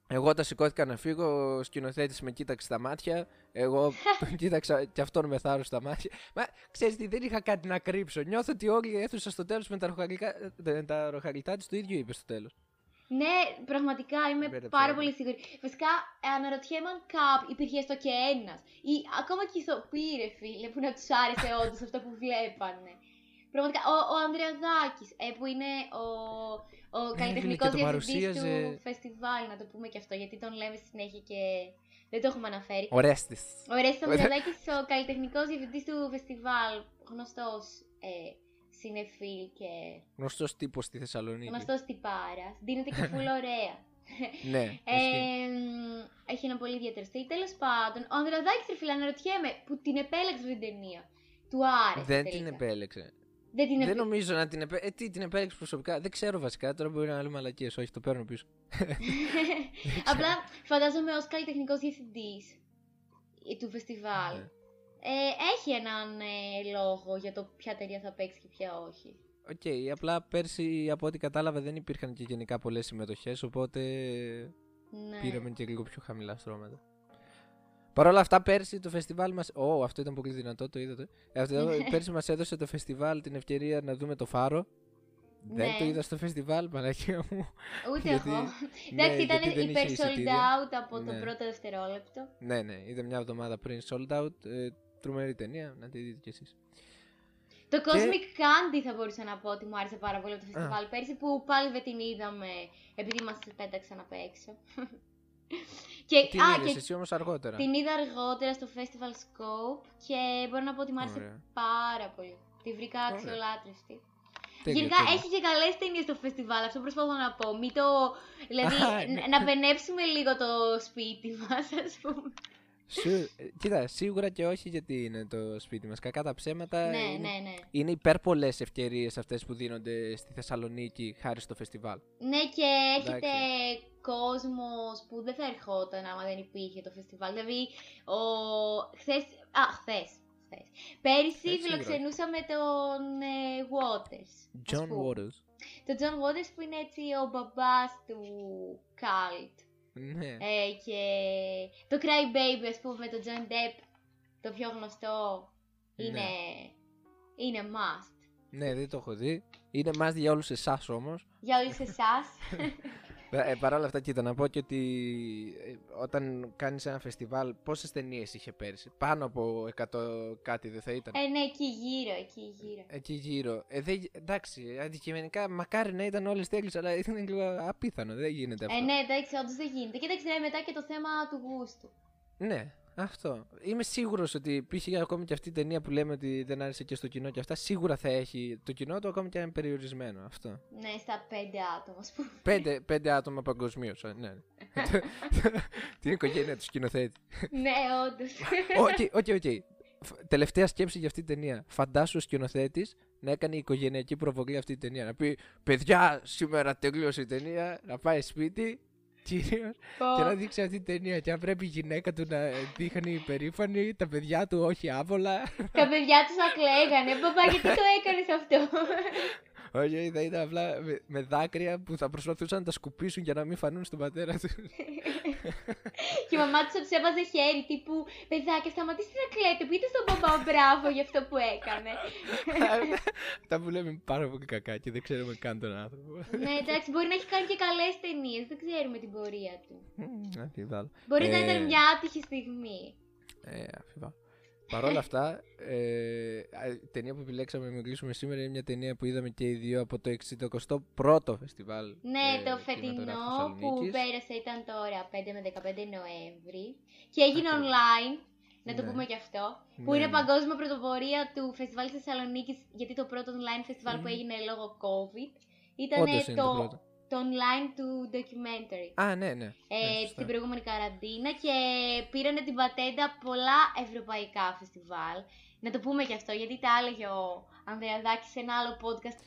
εγώ όταν σηκώθηκα να φύγω, ο σκηνοθέτης με κοίταξε στα μάτια. Εγώ τον κοίταξα και αυτόν με θάρρος στα μάτια. Μα ξέρεις τι, δεν είχα κάτι να κρύψω. Νιώθω ότι όλη η αίθουσα στο τέλος με τα ροχαλιτά, με τα ροχαλιτά της το ίδιο είπε στο τέλος. Ναι, πραγματικά είμαι Μπέρδεψα, πάρα ναι. πολύ σίγουρη. Βασικά, ε, αναρωτιέμαι αν κάπου υπήρχε έστω και ένας. Ή ακόμα και οι ηθοποιοί, ρε φίλε, που να τους άρεσε όντως αυτό που βλέπανε. Πραγματικά, ο, ο Ανδρεαδάκης, ε, που είναι ο, ο Ναι, καλλιτεχνικός φίλε, και το διευθυντής παρουσίαζε. του φεστιβάλ, να το πούμε και αυτό, γιατί τον λέμε στη συνέχεια και δεν το έχουμε αναφέρει. Ορέστη. Ο Ρέστο Ανδρεαδάκης, ο καλλιτεχνικός διευθυντής του φεστιβάλ, γνωστός ε, συνεφίλ και Γνωστός τύπος στη Θεσσαλονίκη. γνωστός τυπάρας. Δίνεται και φουλ ωραία. Ναι, Ε, ισχύει. μ, έχει ένα πολύ ιδιαίτερο στυλ. Τέλος πάντων, ο Ανδρεαδάκη, ρε φίλε, αναρωτιέμαι που την επέλεξε αυτή την ταινία. Του άρεσε. δεν τελικά. την επέλεξε. Δεν την Δεν επέλεξε. νομίζω να την επέλεξε. Ε, τι, την επέλεξε προσωπικά. Δεν ξέρω βασικά. Τώρα μπορεί να λέμε μαλακίες. Όχι, το παίρνω πίσω. Απλά φαντάζομαι ως καλλιτεχνικός διευθυντής του φεστιβάλ. Ναι. Ε, έχει έναν ε, λόγο για το ποια ταινία θα παίξει και ποια όχι. Οκ, απλά πέρσι από ό,τι κατάλαβα δεν υπήρχαν και γενικά πολλές συμμετοχές, οπότε Ναι. πήραμε και λίγο πιο χαμηλά στρώματα. Παρ' όλα αυτά, πέρσι το φεστιβάλ μας... Ω, αυτό ήταν πολύ δυνατό, το είδατε. Ε, Αυτό, Ναι. πέρσι μας έδωσε το φεστιβάλ την ευκαιρία να δούμε το φάρο. Δεν Ναι. το είδα στο φεστιβάλ, μαλακία μου. Ούτε γιατί- εγώ. Ναι, Εντάξει, ήταν γιατί δεν υπερ είχε sold εισιτήρια. out από το Ναι. πρώτο δευτερόλεπτο. ναι, ναι, είδα μια εβδομάδα πριν sold out. Ε, τρομερή ταινία, να τη δείτε κι εσείς. Το Cosmic Candy θα μπορούσα να πω ότι μου άρεσε πάρα πολύ από το φεστιβάλ πέρσι που πάλι δεν την είδαμε επειδή μας πέταξαν απ' έξω. και, Τι α, είδες και εσύ όμως αργότερα; την είδα αργότερα στο Festival Scope και μπορώ να πω ότι μου άρεσε Ωραία. πάρα πολύ. Τη βρήκα Ωραία. αξιολάτρευτη. Τέλεια, Γενικά τέλεια. έχει και καλές ταινίες στο φεστιβάλ, αυτό προσπαθώ να πω. Μην το. Δηλαδή, Α, ναι. να πενέψουμε λίγο το σπίτι μας, ας πούμε. Σου, ε, κοίτα, σίγουρα και όχι γιατί είναι το σπίτι μας. Κακά τα ψέματα ναι, είναι, ναι, ναι. είναι υπέρ πολλές ευκαιρίες αυτές που δίνονται στη Θεσσαλονίκη χάρη στο φεστιβάλ. Ναι, και έχετε Εντάξει. κόσμος που δεν θα ερχόταν άμα δεν υπήρχε το φεστιβάλ. Δηλαδή, ο... χθες... Α, χθες. χθες. Πέρυσι Έτσι, φιλοξενούσαμε τον ε, Waters. ας John πούμε. Waters. Τον John Waters που είναι έτσι ο μπαμπάς του Cult. Ναι. Ε, και το Cry Baby, ας πούμε, με τον John Depp, το πιο γνωστό, είναι, Ναι. είναι must. ναι, δεν το έχω δει. Είναι μάζ για όλους εσάς όμως. Για όλους εσάς. Ε, Παρ' όλα αυτά, κοίτα, να πω και ότι ε, όταν κάνεις ένα φεστιβάλ, πόσες ταινίες είχε πέρσι; Πάνω από 100 κάτι δεν θα ήταν. Ε, ναι, εκεί γύρω, εκεί γύρω. Εκεί γύρω. Ε, δεν- εντάξει, αντικειμενικά μακάρι να ήταν όλες τέλειες, αλλά είναι λίγο απίθανο. Δεν γίνεται αυτό. Ε, ναι, εντάξει, όντως δεν γίνεται. Κοίταξε, ρε, μετά και το θέμα του γούστου. Ναι, αυτό. Είμαι σίγουρος ότι π.χ. ακόμη και αυτή η ταινία που λέμε ότι δεν άρεσε και στο κοινό και αυτά, σίγουρα θα έχει το κοινό του ακόμη και αν είναι περιορισμένο. Αυτό. Ναι, στα πέντε άτομα, ας πούμε. Πέντε, πέντε άτομα παγκοσμίως. Ναι. Την οικογένεια του σκηνοθέτη. ναι, όντως. OK, OK, OK. Φ- Τελευταία σκέψη για αυτή την ταινία. Φαντάσου ο σκηνοθέτης να έκανε οικογενειακή προβολή αυτή την ταινία. Να πει: Παιδιά, σήμερα τελείωσε η ταινία. Να πάει σπίτι, κυρίω, και να δείξει αυτή την ταινία. Και αν πρέπει η γυναίκα του να δείχνει υπερήφανη, τα παιδιά του όχι άβολα. Τα παιδιά τους να κλαίγανε. Παπά, γιατί το έκανες αυτό; Όχι, θα ήταν απλά με, με δάκρυα που θα προσπαθούσαν να τα σκουπίσουν για να μην φανούν στον πατέρα τους. και η μαμά τους θα τους έβαζε χέρι τύπου Παιδάκια, σταματήστε να κλαίτε. Πείτε στον παπά μπράβο για αυτό που έκανε. Τα που λέμε πάρα πολύ κακά και δεν ξέρουμε καν τον άνθρωπο. ναι, εντάξει, μπορεί να έχει κάνει και καλές ταινίες. Δεν ξέρουμε την πορεία του. Μμμ, αμφιβάλλω. Μπορεί να Ε, ήταν μια άτυχη στιγμή. Ε, αμφιβάλλω. Παρ' όλα αυτά, ε, α, η ταινία που επιλέξαμε να μιλήσουμε σήμερα είναι μια ταινία που είδαμε και οι δύο από το 61ο φεστιβάλ. Ναι, ε, το φετινό κινηματογράφου που Θεσσαλονίκης. πέρασε ήταν τώρα 5 με 15 Νοέμβρη και έγινε Ακριβώς. online, να το Ναι. πούμε και αυτό, που Ναι, είναι ναι. παγκόσμια πρωτοπορία του Φεστιβάλ της Θεσσαλονίκης γιατί το πρώτο online φεστιβάλ που Μμμ. έγινε λόγω COVID ήταν Όντως είναι το το, πρώτο. Το online του documentary. Α, ναι, ναι. ε, ναι, σωστά. στην προηγούμενη καραντίνα και πήρανε την πατέντα πολλά ευρωπαϊκά φεστιβάλ. Να το πούμε και αυτό, γιατί τα έλεγε ο Ανδρεαδάκης σε ένα άλλο podcast.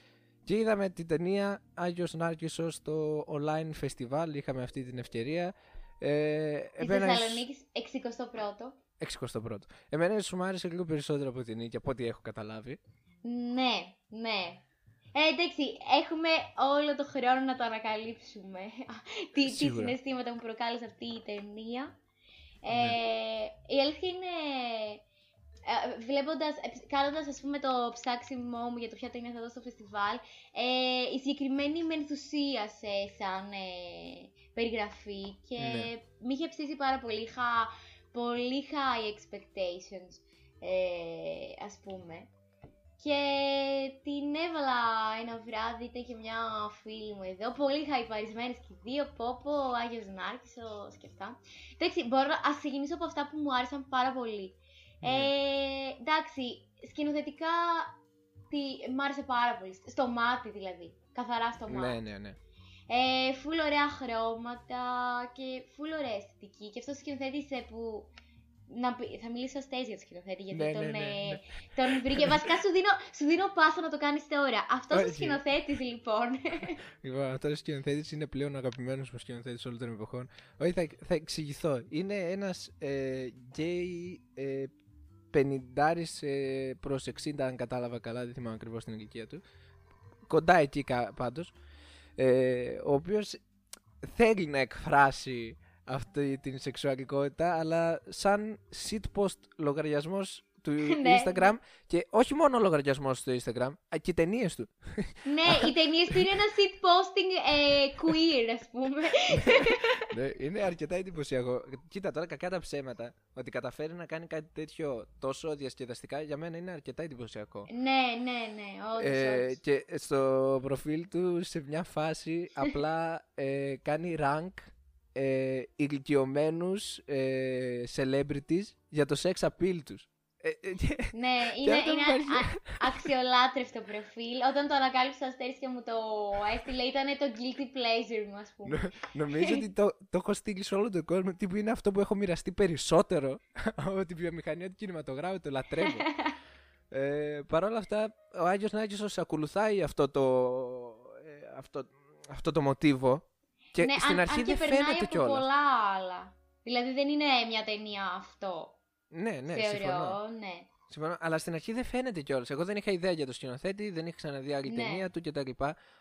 Και είδαμε την ταινία Άγιος Νάρκισσος στο online festival, είχαμε αυτή την ευκαιρία. Ε, Της εμένα Θεσσαλονίκης, 61ο. 61ο. Εμένα ίσως μου άρεσε λίγο περισσότερο από την νίκη, από ό,τι έχω καταλάβει. Ναι, ναι. Ε, εντάξει, έχουμε όλο το χρόνο να το ανακαλύψουμε. τι, τι Σίγουρα. συναισθήματα μου προκάλεσε αυτή η ταινία. Ε, Ναι. Η αλήθεια είναι, ε, βλέποντας, ε, κάνοντας ας πούμε το ψάξιμό μου για το ποια ταινία θα δω στο φεστιβάλ, ε, η συγκεκριμένη με ενθουσίασε σαν ε, περιγραφή και Ναι. με είχε ψήσει πάρα πολύ. Είχα πολύ high expectations, ε, ας πούμε. Και την έβαλα ένα βράδυ, ήταν και μια φίλη μου εδώ, πολύ χαϊπαρισμένες και οι δύο, πόπο, Άγιος Νάρκισσος και αυτά. Εντάξει, μπορώ να ας ξεκινήσω από αυτά που μου άρεσαν πάρα πολύ. Ναι. Ε, εντάξει, σκηνοθετικά τι, μ' άρεσε πάρα πολύ, στο μάτι δηλαδή, καθαρά στο μάτι. Ναι, ναι, ναι. Ε, φουλ ωραία χρώματα και φουλ ωραία αισθητική. Και αυτός ο σκηνοθέτης ε, που. Να, πει- θα μιλήσω ω για το σκηνοθέτη, γιατί Ναι, τον, ναι, ναι, ε, ναι. τον βρήκε. Βασικά σου δίνω, σου δίνω πάσα να το κάνεις τώρα. Αυτός ο Όχι. σκηνοθέτης, λοιπόν. Λοιπόν, αυτός ο σκηνοθέτης είναι πλέον αγαπημένος μου σκηνοθέτης όλων των εποχών. Όχι, θα, θα εξηγηθώ. Είναι ένας ε, γκέι ε, 50 ε, προς 60, αν κατάλαβα καλά, δεν θυμάμαι ακριβώς την ηλικία του. Κοντά εκεί πάντως. Ε, ο οποίος θέλει να εκφράσει αυτή την σεξουαλικότητα, αλλά σαν shitpost λογαριασμός του Ναι. Instagram και όχι μόνο λογαριασμός στο Instagram, α, και ταινίες του. ναι, οι ταινίες του είναι ένα shit posting ε, queer, ας πούμε. Ναι, είναι αρκετά εντυπωσιακό. Κοίτα τώρα κακά τα ψέματα. Ότι καταφέρει να κάνει κάτι τέτοιο τόσο διασκεδαστικά για μένα είναι αρκετά εντυπωσιακό. ναι, ναι, ναι, όντως, Ε, όντως. και στο προφίλ του σε μια φάση απλά ε, κάνει rank ε, ηλικιωμένους ε, celebrities για το sex appeal τους. Ε, ε, και- Ναι, είναι, αυτό είναι υπάρχει. α- αξιολάτρευτο προφίλ. Όταν το ανακάλυψα στο Αστέρι και μου το έστειλε, ήταν το guilty pleasure μου, ας πούμε. Νομίζω ότι το, το έχω στείλει σε όλο τον κόσμο. Τύπου είναι αυτό που έχω μοιραστεί περισσότερο από τη βιομηχανία του κινηματογράφου. Το λατρεύω. ε, Παρ' όλα αυτά, ο Άγιος Νάκησος ακολουθάει αυτό το, ε, αυτό, αυτό το μοτίβο. Και ναι, στην αν, αρχή αν και δεν περνάει φαίνεται από κιόλας. πολλά άλλα. Δηλαδή δεν είναι μια ταινία αυτό, Ναι, ναι, θεωρώ, συμφωνώ. ναι. συμφωνώ. Αλλά στην αρχή δεν φαίνεται κιόλας. Εγώ δεν είχα ιδέα για το σκηνοθέτη, δεν είχα ξαναδεί άλλη Ναι. ταινία του κτλ.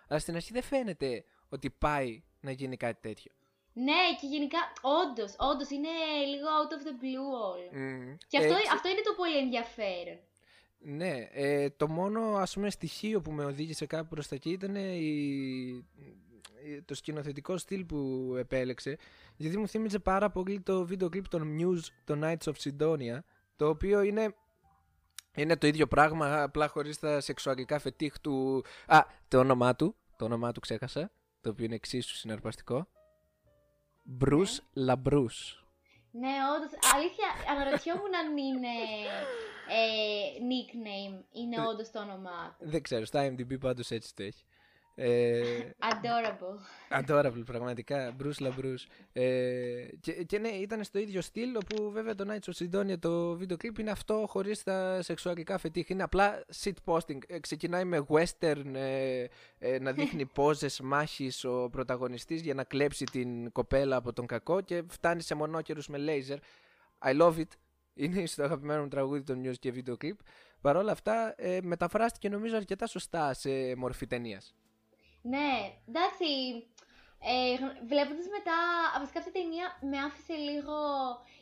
Αλλά στην αρχή δεν φαίνεται ότι πάει να γίνει κάτι τέτοιο. Ναι, και γενικά, όντως, όντως είναι λίγο out of the blue όλο. Μμμ. Και αυτό, Ε, ξε- αυτό είναι το πολύ ενδιαφέρον. Ναι, ε, το μόνο ας πούμε στοιχείο που με οδήγησε κάπου προς τα εκεί ήταν η, το σκηνοθετικό στυλ που επέλεξε, γιατί μου θύμιζε πάρα πολύ το βίντεο κλιπ των Muse, το Knights of Sidonia, το οποίο είναι, είναι το ίδιο πράγμα, απλά χωρίς τα σεξουαλικά φετίχ του... Α, το όνομά του, το όνομά του ξέχασα, το οποίο είναι εξίσου συναρπαστικό. Bruce Labrus. Ναι, όντως. Αλήθεια, αναρωτιόμουν αν είναι ε, nickname, είναι Ε, όντως το όνομά του. Δεν ξέρω, στα IMDb πάντως έτσι το έχει. Ε, Adorable. Adorable, πραγματικά. Bruce LaBruce. Ε, και, και ναι, ήταν στο ίδιο στυλ, όπου βέβαια το Nights of Sidonia το βίντεο κλιπ είναι αυτό χωρίς τα σεξουαλικά φετίχ. Είναι απλά shit posting. Ε, ξεκινάει με western, ε, ε, να δείχνει πόζες μάχης ο πρωταγωνιστής για να κλέψει την κοπέλα από τον κακό και φτάνει σε μονόκερους με laser. I love it. Είναι στο αγαπημένο μου τραγούδι των news και βίντεο κλιπ. Παρ' όλα αυτά, ε, μεταφράστηκε νομίζω αρκετά σωστά σε μορφή ταινίας. Ναι, εντάξει. Ε, Βλέποντας μετά, βασικά αυτή η ταινία με άφησε λίγο.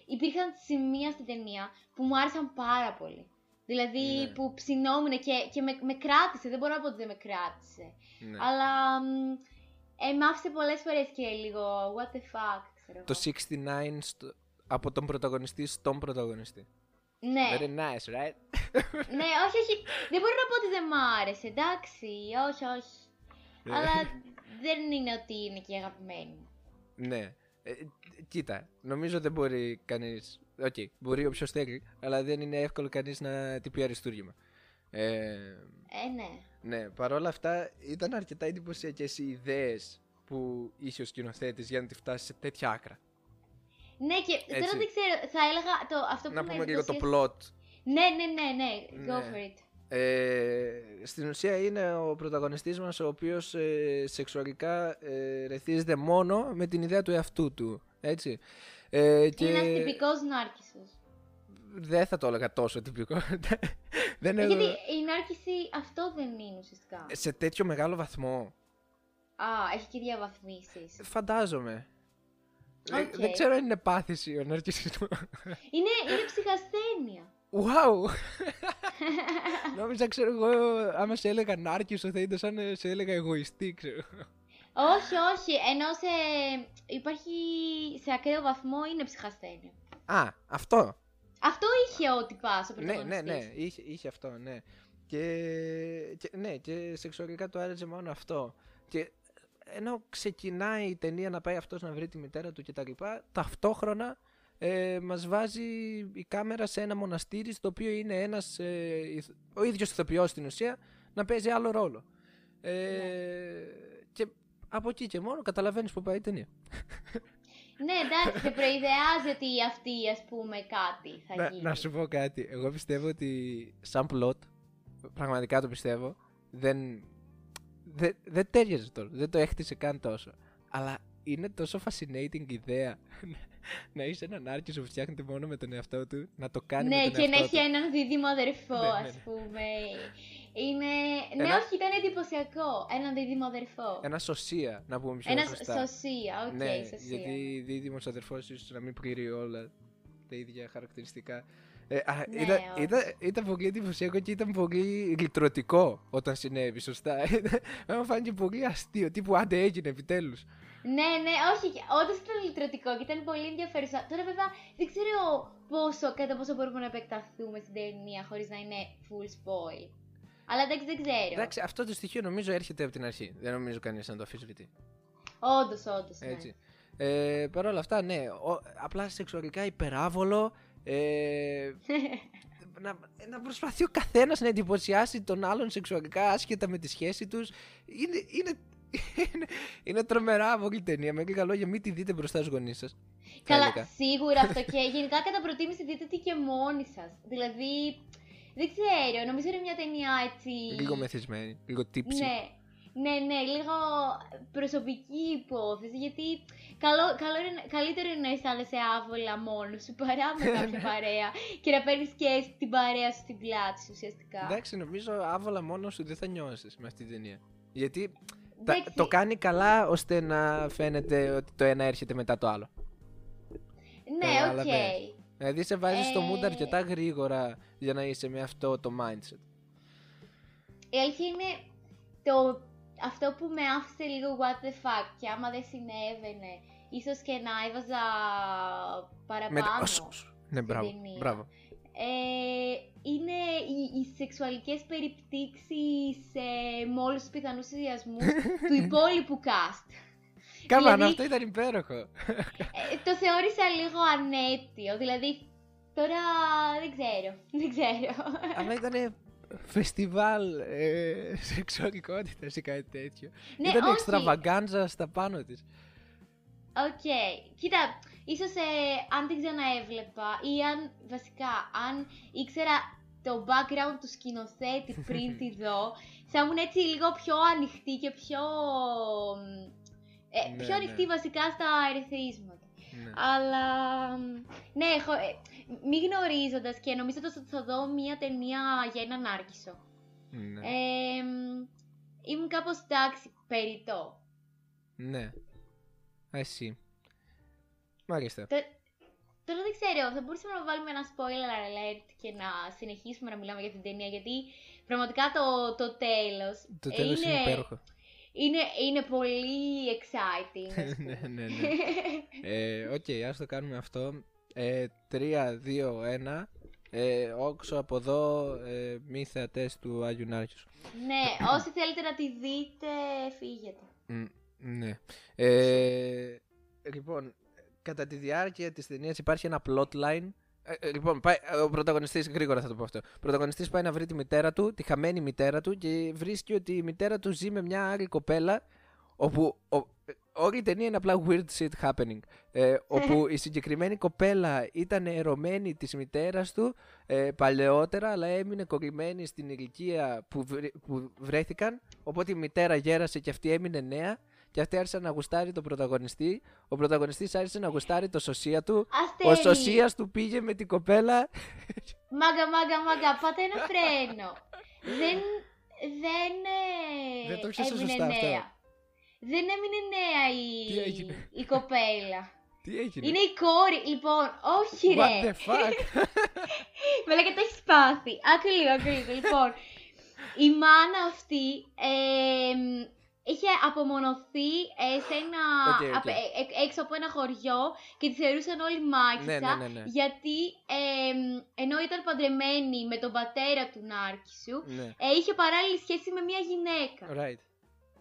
Υπήρχαν σημεία στην ταινία που μου άρεσαν πάρα πολύ. Δηλαδή Ναι. που ψηνόμουν και, και με, με κράτησε. Δεν μπορώ να πω ότι δεν με κράτησε. Ναι. Αλλά μ, ε, με άφησε πολλές φορές και λίγο. What the fuck, ξέρω Το εγώ. 69 στο- από τον πρωταγωνιστή στον πρωταγωνιστή. Ναι, Very nice, right? ναι, όχι, όχι. Δεν μπορώ να πω ότι δεν μ' άρεσε, εντάξει. Όχι, όχι. Ναι. Αλλά δεν είναι ότι είναι και αγαπημένη μου. ναι. Ε, κοίτα, νομίζω δεν μπορεί κανείς. Οκ, μπορεί όποιος θέλει, αλλά δεν είναι εύκολο κανείς να την πει αριστούργημα. Ε, Ε, ναι. ναι, παρόλα αυτά ήταν αρκετά εντυπωσιακές οι ιδέες που είχε ο σκηνοθέτης για να τη φτάσει σε τέτοια άκρα. Ναι, και τώρα Έτσι. δεν ξέρω, θα έλεγα το, αυτό που να με πούμε λίγο το εντυπωσίασε- plot. Ναι, ναι, ναι, ναι, go Ναι. for it. Ε, στην ουσία είναι ο πρωταγωνιστής μας ο οποίος ε, σεξουαλικά ε, ρεθίζεται μόνο με την ιδέα του εαυτού του. Έτσι. Ε, και Είναι ένας τυπικός νάρκισσος. δεν θα το έλεγα τόσο τυπικό. δεν Ε, είναι... Γιατί η νάρκηση αυτό δεν είναι ουσιαστικά. Σε τέτοιο μεγάλο βαθμό. Α, έχει και διαβαθμίσεις. Φαντάζομαι. Δεν- Οκ. Δεν ξέρω αν είναι πάθηση ο ναρκισσισμός. Είναι, είναι ψυχασθένεια. Wow! Νόμιζα, ξέρω εγώ, άμα σε έλεγα νάρκισσο θα ήταν σαν να σε έλεγα εγωιστή, ξέρω. όχι, όχι, ενώ σε, υπάρχει σε ακραίο βαθμό είναι ψυχασθένεια. Α, αυτό. Αυτό είχε ό,τι πας ο Ναι, ναι, πρωταγωνιστής. ναι, είχε, είχε αυτό, ναι. Και, και, ναι, και σεξουαλικά του άρεσε μόνο αυτό. Και ενώ ξεκινάει η ταινία να πάει αυτός να βρει τη μητέρα του κτλ. Ταυτόχρονα ε, μας βάζει η κάμερα σε ένα μοναστήρι στο οποίο είναι ένας, ε, ηθ- ο ίδιος ηθοποιός στην ουσία να παίζει άλλο ρόλο. Ε, Και από εκεί και μόνο καταλαβαίνεις που πάει η ταινία. Ναι, εντάξει, σε προειδεάζει ότι αυτή, ας πούμε, κάτι θα Να, γίνει. να σου πω κάτι. Εγώ πιστεύω ότι σαν πλότ, πραγματικά το πιστεύω, δεν, δεν, δεν τέριαζε τώρα. Δεν το έχτισε καν τόσο. Αλλά είναι τόσο fascinating ιδέα να είσαι έναν άρκισο που φτιάχνεται μόνο με τον εαυτό του, να το κάνει Ναι, με τον και να εαυτό έχει του. έναν δίδυμο αδερφό, Ναι, ναι, ας ναι. πούμε. Είναι... Ναι, Ένα- όχι, ήταν εντυπωσιακό. Έναν δίδυμο αδερφό. Ένα σωσία, να πούμε πιο Ένα σωστά. σωσία, οκ, ναι, σωσία. γιατί δίδυμος αδερφός ίσως να μην πληρεί όλα τα ίδια χαρακτηριστικά. Ε, α, Ναι, ήταν, όχι. ήταν, ήταν πολύ εντυπωσιακό και ήταν πολύ λυτρωτικό όταν συνέβη, σωστά. Μου φάνηκε πολύ αστείο, τύπου άντε έγινε επιτέλους. Ναι, ναι, όχι, όντως ήταν λυτρωτικό και ήταν πολύ ενδιαφέρουσα. Τώρα, βέβαια, δεν ξέρω πόσο, κατά πόσο μπορούμε να επεκταθούμε στην ταινία χωρίς να είναι full spoil. Αλλά εντάξει, δεν ξέρω. Εντάξει, αυτό το στοιχείο νομίζω έρχεται από την αρχή. Δεν νομίζω κανείς να το αφισβητεί. Όντως, όντως. Ναι. Έτσι. Ε, Παρ' όλα αυτά, ναι, ο- απλά σεξουαλικά υπεράβολο. Ε, να, να προσπαθεί ο καθένας να εντυπωσιάσει τον άλλον σεξουαλικά άσχετα με τη σχέση τους. Είναι, είναι, είναι, είναι τρομερά πολύ ταινία. Με λίγα λόγια, μην τη δείτε μπροστά στους γονείς σας. Καλά, σίγουρα αυτό και γενικά κατά προτίμηση δείτε τι και μόνοι σας. Δηλαδή, δεν ξέρω, νομίζω είναι μια ταινία έτσι. Λίγο μεθυσμένη, λίγο τύψη. Ναι, ναι, ναι, λίγο προσωπική υπόθεση. Γιατί καλό, καλό είναι, καλύτερο είναι να αισθάνεσαι άβολα μόνος σου παρά με κάποια παρέα και να παίρνεις και την παρέα σου στην πλάτη σου ουσιαστικά. Εντάξει, νομίζω άβολα μόνος σου δεν θα νιώσεις με αυτή την ταινία. Γιατί τα- Εντάξει, το κάνει καλά ώστε να φαίνεται ότι το ένα έρχεται μετά το άλλο. Ναι, οκ. Καταλαβαίνεις. Δηλαδή σε βάζεις στο mood Ε. αρκετά γρήγορα για να είσαι με αυτό το mindset. Η αλήθεια είναι το αυτό που με άφησε λίγο what the fuck και άμα δεν συνέβαινε, ίσως και να έβαζα παραπάνω. Ναι, μπράβο, μπράβο. Ε, είναι οι, οι σεξουαλικές περιπτύξεις ε, με όλους τους πιθανούς του υπόλοιπου cast. Κάμα, δηλαδή, αυτό ήταν υπέροχο. Ε, το θεώρησα λίγο αναίτιο, δηλαδή τώρα δεν ξέρω, δεν ξέρω. Αλλά ήταν φεστιβάλ ε, σεξουαλικότητας ή κάτι τέτοιο. Ναι, ήταν extravaganza στα πάνω της. OK. Okay. Κοίτα, ίσως ε, αν την ξαναέβλεπα ή αν βασικά αν ήξερα το background του σκηνοθέτη πριν τη δω, θα ήμουν έτσι λίγο πιο ανοιχτή και πιο, ε, ναι, πιο ανοιχτή ναι. βασικά στα ερεθίσματα. Ναι. Αλλά ναι, έχω, ε, μη γνωρίζοντας και νομίζω ότι θα δω μία ταινία για έναν Άρκισο. Ναι. Ε, ήμουν κάπως εντάξει, περιττό. Ναι. Εσύ. Μάλιστα. Τώρα δεν ξέρω, θα μπορούσαμε να βάλουμε ένα spoiler alert και να συνεχίσουμε να μιλάμε για την ταινία, γιατί πραγματικά το, το τέλος... Το τέλος είναι, είναι υπέροχο. Είναι, είναι πολύ exciting. ναι, ναι, ναι. ε, OK, okay, ας το κάνουμε αυτό. Ε, 3, 2, 1. Ε, όξω από εδώ, ε, μη θεατές του Άγιου Νάρκισσου. Ναι, όσοι θέλετε να τη δείτε, φύγετε. Mm, ναι. Ε, λοιπόν, κατά τη διάρκεια της ταινίας υπάρχει ένα plotline. Ε, ε, λοιπόν, πάει, ο πρωταγωνιστής, γρήγορα θα το πω αυτό. Ο πρωταγωνιστής πάει να βρει τη μητέρα του, τη χαμένη μητέρα του και βρίσκει ότι η μητέρα του ζει με μια άλλη κοπέλα όπου ο, όλη η ταινία είναι απλά weird shit happening. Ε, όπου η συγκεκριμένη κοπέλα ήταν ερωμένη της μητέρας του ε, παλαιότερα, αλλά έμεινε κορυμένη στην ηλικία που, που βρέθηκαν. Οπότε η μητέρα γέρασε και αυτή έμεινε νέα. Και αυτή άρχισε να γουστάρει τον πρωταγωνιστή. Ο πρωταγωνιστής άρχισε να γουστάρει το σωσία του. Αστέρι. Ο σωσίας του πήγε με την κοπέλα. Μάγκα, μάγκα, μάγκα, πάτε ένα φρένο. δεν. Δεν. Ε, δεν το έμεινε νέα. Αυτό. Δεν έμεινε νέα η, η κοπέλα. Τι έγινε; Είναι η κόρη. Λοιπόν, όχι ρε. What the fuck; Με λέγε το έχεις πάθει. Άκου λίγο, άκου λίγο. λοιπόν, η μάνα αυτή ε, είχε απομονωθεί ε, σε ένα, okay, ε, έξω από ένα χωριό και τη θεωρούσαν όλοι μάγισσα ναι, ναι, ναι, γιατί ε, ενώ ήταν παντρεμένη με τον πατέρα του Νάρκησου ναι. ε, είχε παράλληλη σχέση με μια γυναίκα. Right.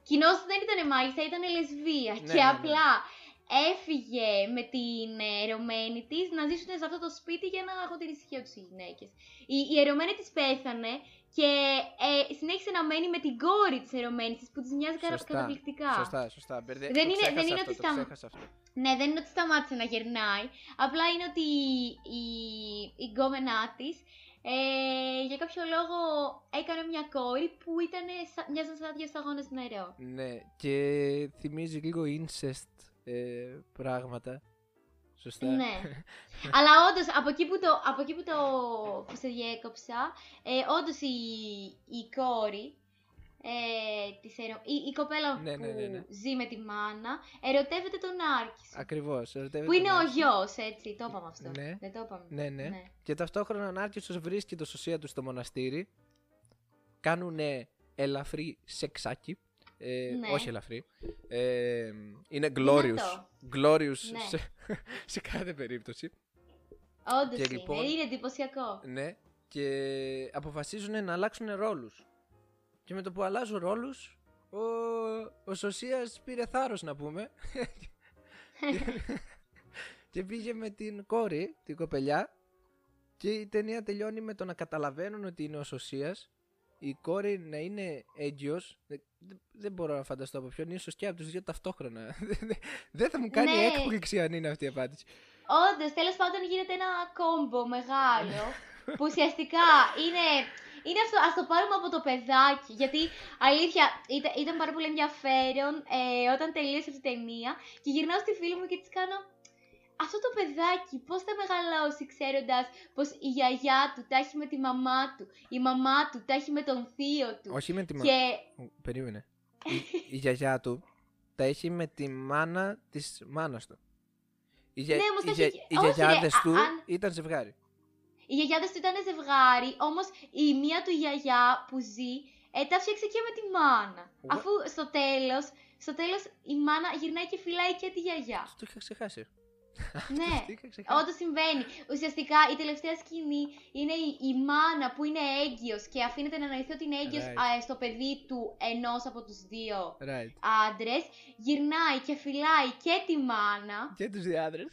Κοινώς δεν ήταν μάγισσα, ήταν λεσβία ναι, και ναι, απλά έφυγε με την ερωμένη της να ζήσουν σε αυτό το σπίτι για να έχουν την ησυχία του οι γυναίκες. Η, η ερωμένη της πέθανε και ε, συνέχισε να μένει με την κόρη της ερωμένης της που της μοιάζει σωστά, καταπληκτικά. Σωστά, σωστά. Μπερδε... Δεν, είναι, δεν είναι αυτό, ότι σταμ... Ναι, δεν είναι ότι σταμάτησε να γερνάει. Απλά είναι ότι η, η γκόμενά της ε, για κάποιο λόγο έκανε μια κόρη που ήταν, μοιάζαν σαν δύο σταγόνες νερό. Ναι, και θυμίζει λίγο incest ε, πράγματα. Σωστά. Ναι. Αλλά όντως, από εκεί που το, από εκεί που το που σε διέκοψα, ε, όντως η, η κόρη, ε, της ερω... η, η κοπέλα ναι, ναι, ναι, ναι, που ζει με τη μάνα, ερωτεύεται τον Άρκης. Ακριβώς. Που είναι ο γιος, έτσι. Το είπαμε αυτό. Ναι. Δεν το είπαμε. Ναι, ναι, ναι. Και ταυτόχρονα ο Άρκης βρίσκει το σωσία του στο μοναστήρι. Κάνουν ελαφρύ σεξάκι. Ε, ναι. Όχι ελαφρύ. Ε, είναι glorious. Glorious ναι. σε, σε κάθε περίπτωση. Όντως είναι. Λοιπόν, είναι εντυπωσιακό. Ναι. Και αποφασίζουν να αλλάξουν ρόλους. Και με το που αλλάζουν ρόλους, ο, ο Σωσίας πήρε θάρρος να πούμε. και πήγε με την κόρη, την κοπελιά. Και η ταινία τελειώνει με το να καταλαβαίνουν ότι είναι ο Σωσίας η κόρη να είναι έγκυος. Δεν, δεν μπορώ να φανταστώ από ποιον, ίσως και από τους δύο ταυτόχρονα. δεν θα μου κάνει ναι. έκπληξη αν είναι αυτή η απάντηση. Όντως, τέλος πάντων γίνεται ένα κόμπο μεγάλο που ουσιαστικά είναι. Είναι αυτό, ας το πάρουμε από το παιδάκι, γιατί αλήθεια ήταν, ήταν πάρα πολύ ενδιαφέρον ε, όταν τελείωσε αυτή η ταινία και γυρνάω στη φίλη μου και της κάνω αυτό το παιδάκι πώς θα μεγαλώσει ξέροντας πως η γιαγιά του τα έχει με τη μαμά του, η μαμά του τα έχει με τον θείο του. Όχι με τη μαμά. Και... Περίμενε. η, η γιαγιά του τα έχει με τη μάνα της μάνας του. Οι, ναι, όμως οι, έχει... οι γιαγιάδες του αν... ήταν ζευγάρι. Οι γιαγιάδες του ήταν ζευγάρι, όμως η μία του γιαγιά που ζει ε, τα φτιάξε και με τη μάνα. What? Αφού στο τέλος, στο τέλος η μάνα γυρνάει και φυλάει και τη γιαγιά. Το είχα ξεχάσει. Ναι, Το είχα ξεχάσει. όντως συμβαίνει. Ουσιαστικά η τελευταία σκηνή είναι η, η μάνα που είναι έγκυος και αφήνεται να νοηθεί ότι είναι έγκυος Right. α, στο παιδί του ενός από τους δύο Right. άντρες. Γυρνάει και φυλάει και τη μάνα Και τους δύο άντρες.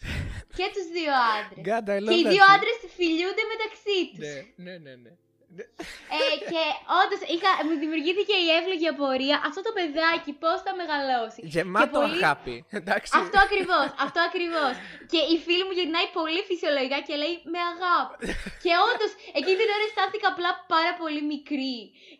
και τους δύο άντρες. God, I love και οι that δύο shit. άντρες φιλιούνται μεταξύ τους. Ναι, ναι, ναι, ναι. Ναι. Ε, και όντως μου δημιουργήθηκε η εύλογη απορία αυτό το παιδάκι πώς θα μεγαλώσει. Γεμάτο Και πολύ- αγάπη. Εντάξει. Αυτό ακριβώς, αυτό ακριβώς. Και η φίλη μου γυρνάει πολύ φυσιολογικά και λέει με αγάπη. και όντως εκείνη την ώρα αισθάνθηκα απλά πάρα πολύ μικρή.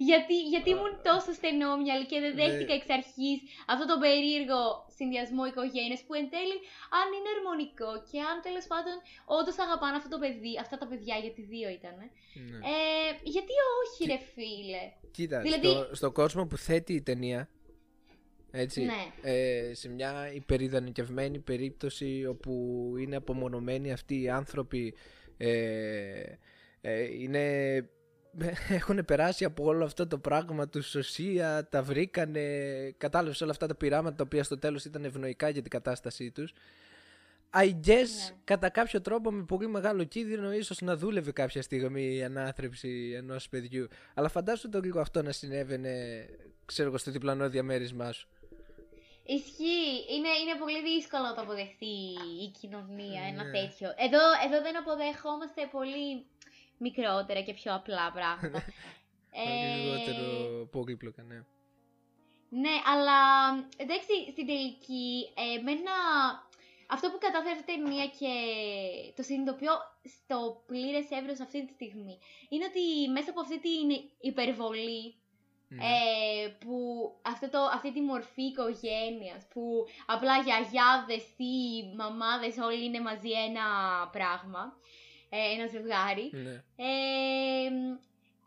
Γιατί, γιατί ήμουν τόσο στενόμυαλη και δεν Ναι. δέχτηκα εξ αρχής αυτό το περίεργο συνδυασμό οικογένειες που εν τέλει, αν είναι ερμονικό και αν τέλος πάντων όντως αγαπάνε αυτό το παιδί, αυτά τα παιδιά, γιατί δύο ήταν. Ναι. Ε, γιατί όχι, ρε φίλε. Κοίτα, δηλαδή- στο, στο κόσμο που θέτει η ταινία, έτσι, Ναι. ε, σε μια υπεριδανικευμένη περίπτωση όπου είναι απομονωμένοι αυτοί οι άνθρωποι, ε, ε, είναι, έχουν περάσει από όλο αυτό το πράγμα του σωσία, τα βρήκανε, κατάλαβες όλα αυτά τα πειράματα τα οποία στο τέλος ήταν ευνοϊκά για την κατάστασή τους. I guess Ναι. κατά κάποιο τρόπο με πολύ μεγάλο κίνδυνο ίσως να δούλευε κάποια στιγμή η ανάθρεψη ενός παιδιού. Αλλά φαντάσου το λίγο αυτό να συνέβαινε, ξέρω εγώ, στο διπλανό διαμέρισμά σου. Ισχύει. Είναι, είναι πολύ δύσκολο να το αποδεχτεί η κοινωνία ένα Ναι. τέτοιο. Εδώ, εδώ δεν αποδεχόμαστε πολύ μικρότερα και πιο απλά πράγματα. Πολύ Ε, λιγότερο πολύπλοκα, ναι. Ναι, αλλά εντάξει, στην τελική, ε, εμένα αυτό που κατάφερε αυτή η ταινία και το συνειδητοποιώ στο πλήρες εύρος αυτή τη στιγμή είναι ότι μέσα από αυτή την υπερβολή Ναι. ε, που αυτό το, αυτή τη μορφή οικογένειας που απλά γιαγιάδες ή μαμάδες όλοι είναι μαζί ένα πράγμα, ε, ένα ζευγάρι. ναι. Ε,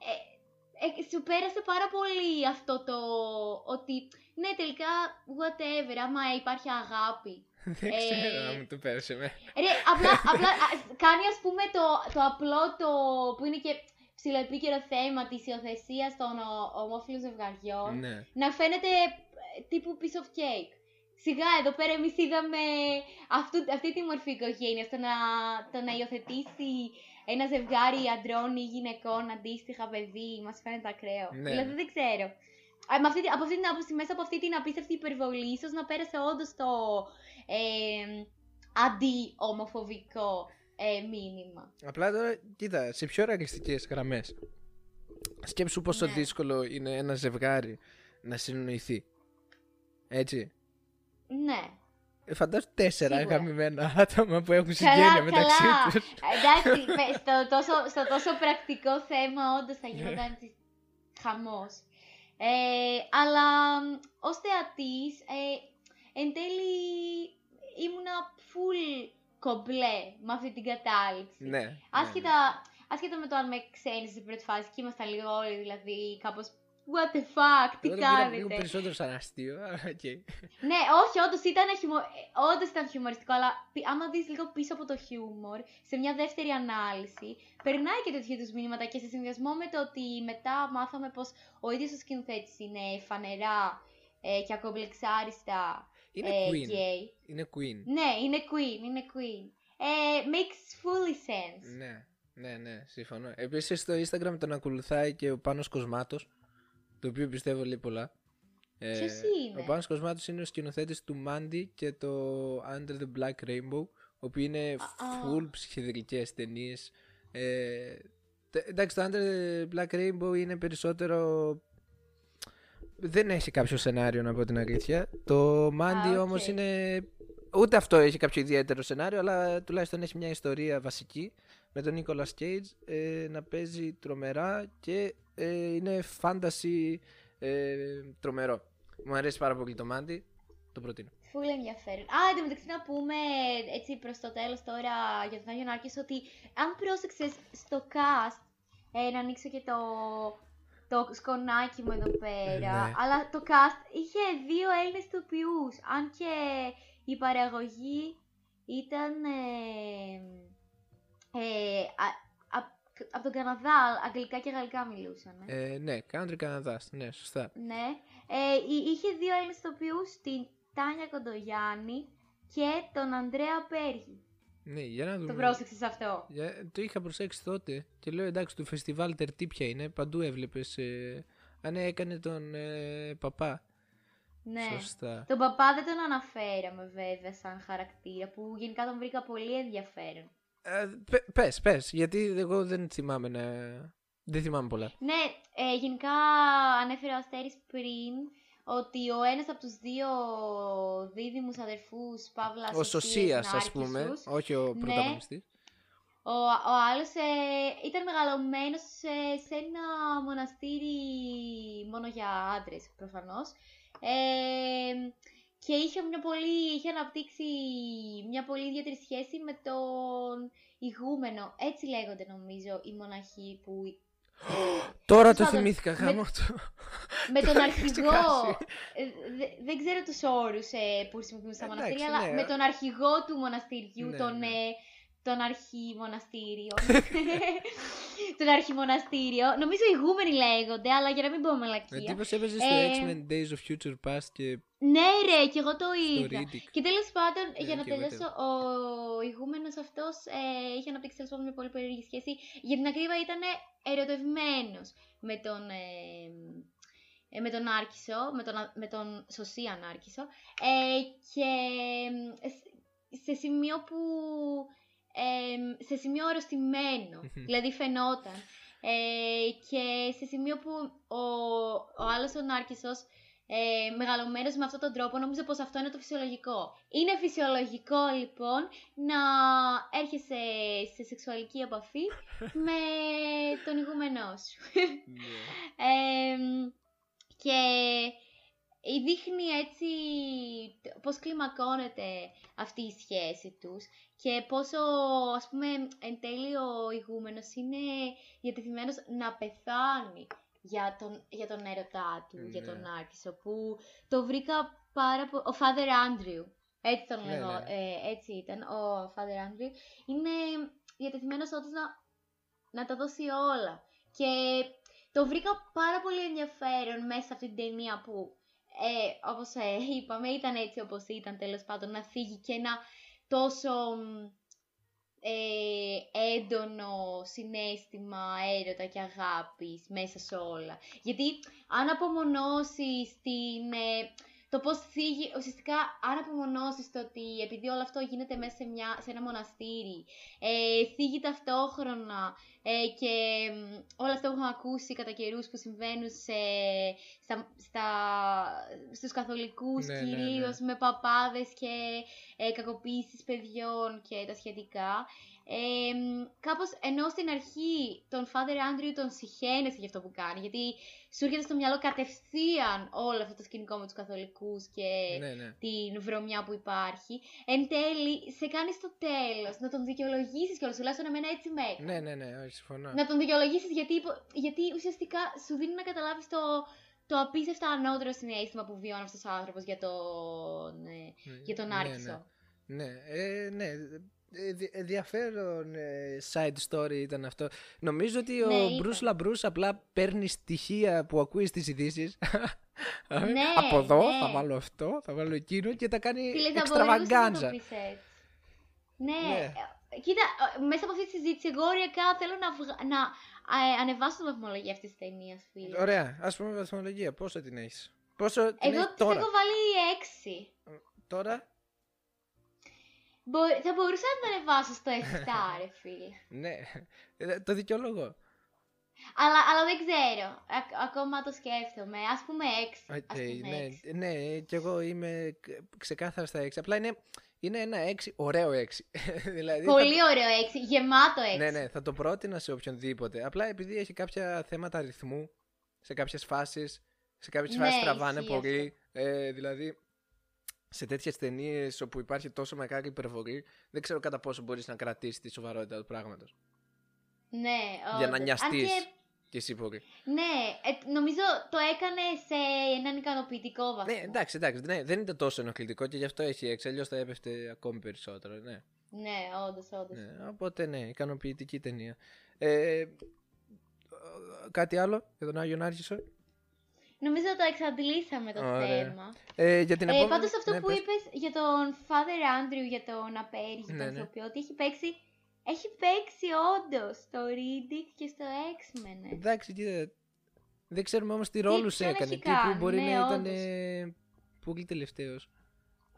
ε, ε, σου πέρασε πάρα πολύ αυτό το ότι ναι τελικά whatever άμα υπάρχει αγάπη. Δεν Ε, ξέρω αν μου το πέρασε με. Ρε, απλά, απλά α, κάνει ας πούμε το, το απλό το που είναι και ψηλοεπίκαιρο θέμα της υιοθεσίας των ο- ομόφυλων ζευγαριών Ναι. να φαίνεται ε, τύπου piece of cake. Σιγά εδώ πέρα εμείς είδαμε αυτού, αυτή τη μορφή οικογένειας. Το να, το να υιοθετήσει ένα ζευγάρι αντρών ή γυναικών αντίστοιχα παιδί μας φαίνεται ακραίο. Ναι. Δηλαδή δεν ξέρω. Α, με αυτή, από αυτή την άποψη, μέσα από αυτή την απίστευτη υπερβολή, ίσως να πέρασε όντως το ε, αντι-ομοφοβικό ε, μήνυμα. Απλά τώρα, κοίτα, σε πιο ρεαλιστικές γραμμές. Σκέψου πόσο Ναι. δύσκολο είναι ένα ζευγάρι να συνοηθεί. Έτσι. Ναι. Ε, φαντάσου τέσσερα Σίγουρα. αγαπημένα άτομα που έχουν συγγένεια Καλά, μεταξύ καλά. τους. Εντάξει, πε- στο τόσο, στο τόσο πρακτικό θέμα όντως θα γινόταν της χαμός. Ε, αλλά ως θεατής, ε, εν τέλει ήμουνα full κομπλέ με αυτή την κατάληξη. Ναι. ναι, Άσχετα, άσχετα με το αν με ξένησε στην πρώτη φάση και ήμασταν λίγο όλοι δηλαδή κάπως What the fuck, τι Εγώ το πήρα λίγο κάνετε; περισσότερο σαν αστείο, αλλά οκ. Ναι, όχι, όντως ήταν, χιουμο... ε, όντως ήταν χιουμοριστικό, αλλά πι- άμα δεις λίγο πίσω από το χιούμορ, σε μια δεύτερη ανάλυση, περνάει και τέτοιου είδου μηνύματα και σε συνδυασμό με το ότι μετά μάθαμε πως ο ίδιος ο σκηνοθέτης είναι φανερά ε, και ακομπλεξάριστα Είναι ε, queen. gay. Είναι queen. Ναι, είναι queen, είναι queen. Ε, makes fully sense. Ναι, ναι, ναι, συμφωνώ. Επίσης στο Instagram τον ακολουθάει και ο Πάνος Κοσμάτος, το οποίο πιστεύω λέει πολλά. Ε, Ποιος είναι; Ο Πάνος Κοσμάτος είναι ο σκηνοθέτης του Mandy και το Under the Black Rainbow, όπου είναι α. full ψυχεδελικές ταινίες. Ε, τε- εντάξει, το Under the Black Rainbow είναι περισσότερο... Δεν έχει κάποιο σενάριο να πω την αλήθεια. Το Mandy οκ. όμως είναι... Ούτε αυτό έχει κάποιο ιδιαίτερο σενάριο, αλλά τουλάχιστον έχει μια ιστορία βασική με τον Nicolas Cage ε, να παίζει τρομερά και ε, είναι fantasy ε, τρομερό. Μου αρέσει πάρα πολύ το Mandy, το προτείνω. Φούλε ενδιαφέρον. Α, εν τω μεταξύ να πούμε έτσι προς το τέλος τώρα για τον Άγιο Νάρκης ότι αν πρόσεξες στο cast, ε, να ανοίξω και το, το σκονάκι μου εδώ πέρα, Ναι. αλλά το cast είχε δύο Έλληνες τοπιούς, αν και η παραγωγή ήταν ε, ε, α- α- από τον Καναδά, αγγλικά και γαλλικά μιλούσαν. Ε, ναι, country Καναδάς, ναι, σωστά. Ναι. Ε, εί- είχε δύο Έλληνες ηθοποιούς, την Τάνια Κοντογιάννη και τον Ανδρέα Πέργη. Ναι, για να δούμε. Το πρόσεξες αυτό. Για- το είχα προσέξει τότε και λέω εντάξει του φεστιβάλ τερτή ποια είναι, παντού έβλεπες. Ε, α, ναι, έκανε τον ε, παπά. Ναι. Σωστά. Τον παπά δεν τον αναφέραμε βέβαια σαν χαρακτήρα, που γενικά τον βρήκα πολύ ενδιαφέρον. Ε, πε- πες, πες, γιατί εγώ δεν θυμάμαι να... Δεν θυμάμαι πολλά. Ναι, ε, γενικά ανέφερε ο Αστέρης πριν ότι ο ένας από τους δύο δίδυμους αδερφούς, Παύλας Ο Σωσίας, ας Νάρκισσους, πούμε, όχι ο Ναι. πρωταγωνιστής. Ο, ο άλλος ε, ήταν μεγαλωμένος σε, σε ένα μοναστήρι μόνο για άντρες προφανώς. Ε, και είχε, μια πολύ, είχε αναπτύξει μια πολύ ιδιαίτερη σχέση με τον ηγούμενο. Έτσι λέγονται νομίζω οι μοναχοί που... Τώρα το Τέλος πάντων, θυμήθηκα, με- γάμο το. με τον Το είχα αρχηγό. ξεχάσει. ε, δε- δεν ξέρω τους όρους ε, που χρησιμοποιούν στα Εντάξει, μοναστήρια, αλλά ναι. με τον αρχηγό του μοναστηριού, Ναι, τον, ναι. ε, τον αρχιμοναστήριο. τον αρχιμοναστήριο. Νομίζω ηγούμενοι λέγονται, αλλά για να μην πω μαλακία. Εντύπωση έπαιζε στο Ε, X-Men Days of Future Past και Ναι, ρε, και εγώ το στο είδα. Riddick. Και τέλος πάντων, Ναι, για να και εγώ τελειώσω, ο ηγούμενος αυτός ε, είχε αναπτύξει τέλο πάντων μια πολύ περίεργη σχέση. Για την ακρίβεια ήταν ερωτευμένος με τον. Ε, ε, με τον Άρκισο, με τον, Α- με τον Σωσίαν Άρκισο ε, και ε, σ- σε σημείο που ε, σε σημείο αρρωστημένο, Μμμ. δηλαδή φαινόταν ε, και σε σημείο που ο, ο άλλος ο Νάρκισσος ε, μεγαλωμένος με αυτόν τον τρόπο, νομίζω πως αυτό είναι το φυσιολογικό. Είναι φυσιολογικό λοιπόν να έρχεσαι σε σεξουαλική επαφή με τον ηγούμενό σου. Ναι. Ε, και δείχνει έτσι τ- πώς κλιμακώνεται αυτή η σχέση τους και πόσο ας πούμε εν τέλει ο ηγούμενος είναι διατεθειμένος να πεθάνει για τον, για τον έρωτά του, για Ναι. τον Άρκισο που το βρήκα πάρα πολύ... Ο Father Andrew, έτσι τον Ναι, λέγω, ναι. ε, έτσι ήταν, ο Father Andrew, είναι διατεθειμένος όντως να, να τα δώσει όλα. Και το βρήκα πάρα πολύ ενδιαφέρον μέσα σε αυτή την ταινία που, ε, όπως ε, είπαμε, ήταν έτσι όπως ήταν τέλος πάντων, να φύγει και ένα τόσο μ, ε, έντονο συνέστημα έρωτα και αγάπης μέσα σε όλα. Γιατί αν απομονώσεις την... ε, το πώς θίγει, ουσιαστικά αν απομονώσεις το ότι επειδή όλο αυτό γίνεται μέσα σε, μια, σε ένα μοναστήρι, ε, θίγει ταυτόχρονα ε, και μ, όλα αυτά που έχουμε ακούσει κατά καιρούς που συμβαίνουν σε, στα, στα, στους καθολικούς Ναι, ναι, ναι. κυρίως με παπάδες και ε, κακοποίησεις παιδιών και τα σχετικά. Ε, μ, κάπως ενώ στην αρχή τον Father Andrew τον συχαίνεσαι για αυτό που κάνει γιατί σου έρχεται στο μυαλό κατευθείαν όλο αυτό το σκηνικό με τους καθολικούς και Ναι, ναι. την βρωμιά που υπάρχει. Εν τέλει, σε κάνει στο τέλος να τον δικαιολογήσεις κιόλας. Τουλάχιστον εμένα έτσι με έκανε. Ναι, ναι, ναι, όχι, συμφωνώ. Να τον δικαιολογήσεις γιατί, υπο- γιατί ουσιαστικά σου δίνει να καταλάβεις το, το απίστευτα ανώτερο συνέστημα που βιώνει αυτός ο άνθρωπος για τον, ε, Ναι, για τον ναι, Άρξο. Ναι, ναι, ε, ναι. Ε, δι- ενδιαφέρον ε, side story ήταν αυτό. Νομίζω ότι ο Ναι, ήταν. Μπρούς Λαμπρούς απλά παίρνει στοιχεία που ακούεις στις ειδήσεις. Ναι, Από εδώ ναι. θα βάλω αυτό, θα βάλω εκείνο και τα κάνει Φίλε, θα μπορούσες να το εξτραβαγκάντζα. πεις έτσι. Ναι, Ναι. ε, κοίτα, ε, μέσα από αυτή τη συζήτηση, εγώ οριακά θέλω να, βγα- να ε, ανεβάσω την βαθμολογία αυτής της ταινίας, φίλε. Ωραία, ας πούμε βαθμολογία. Πόσο την έχεις; Πόσο την Εγώ έχεις της τώρα; έχω βάλει 6. Τώρα, Μπο- θα μπορούσα να το ανεβάσω στο 7, ρε φίλε. ναι. Ε, Το δικαιολογώ. αλλά, αλλά δεν ξέρω. Α- ακόμα το σκέφτομαι. Ας πούμε 6. Οκ, ας πούμε ναι, 6. ναι, και εγώ είμαι κ- ξεκάθαρα στα 6. Απλά είναι, είναι ένα 6, ωραίο 6. δηλαδή, θα- Πολύ ωραίο 6. Γεμάτο 6. ναι, ναι, θα το πρότεινα σε οποιονδήποτε. Απλά επειδή έχει κάποια θέματα αριθμού σε κάποιες φάσεις, σε κάποιες Ναι, φάσεις τραβάνε ισχύει πολύ. Ε, δηλαδή, σε τέτοιες ταινίες όπου υπάρχει τόσο μεγάλη υπερβολή, δεν ξέρω κατά πόσο μπορείς να κρατήσεις τη σοβαρότητα του πράγματος. Ναι, Για να όντως. νοιαστείς. Αν και, Και εσύ πολύ. ναι, ε, νομίζω το έκανε σε έναν ικανοποιητικό βαθμό. Ναι, εντάξει, εντάξει. Ναι, δεν είναι τόσο ενοχλητικό και γι' αυτό έχει 6. Αλλιώς θα έπεφτε ακόμη περισσότερο. Ναι. Ναι, όντως, όντως. Ναι, οπότε ναι, ικανοποιητική ταινία. Ε, κάτι άλλο για τον Άγιο Νάρχησο. Νομίζω το εξαντλήσαμε το Ωραία. θέμα. Ε, για την Ε, επόμενη... πάντως αυτό ναι, που πες. είπες για τον Father Andrew, για τον Απέρι, Ναι, τον ναι. ηθοποιό, ότι έχει παίξει, έχει παίξει όντως στο Riddick και στο X-Men. ε. Εντάξει, κοίτα, δεν ξέρουμε όμως τι ρόλους ποιον έκανε. έχει Τι που κάνει, μπορεί ναι, να ήταν όντως. ε, πολύ τελευταίος.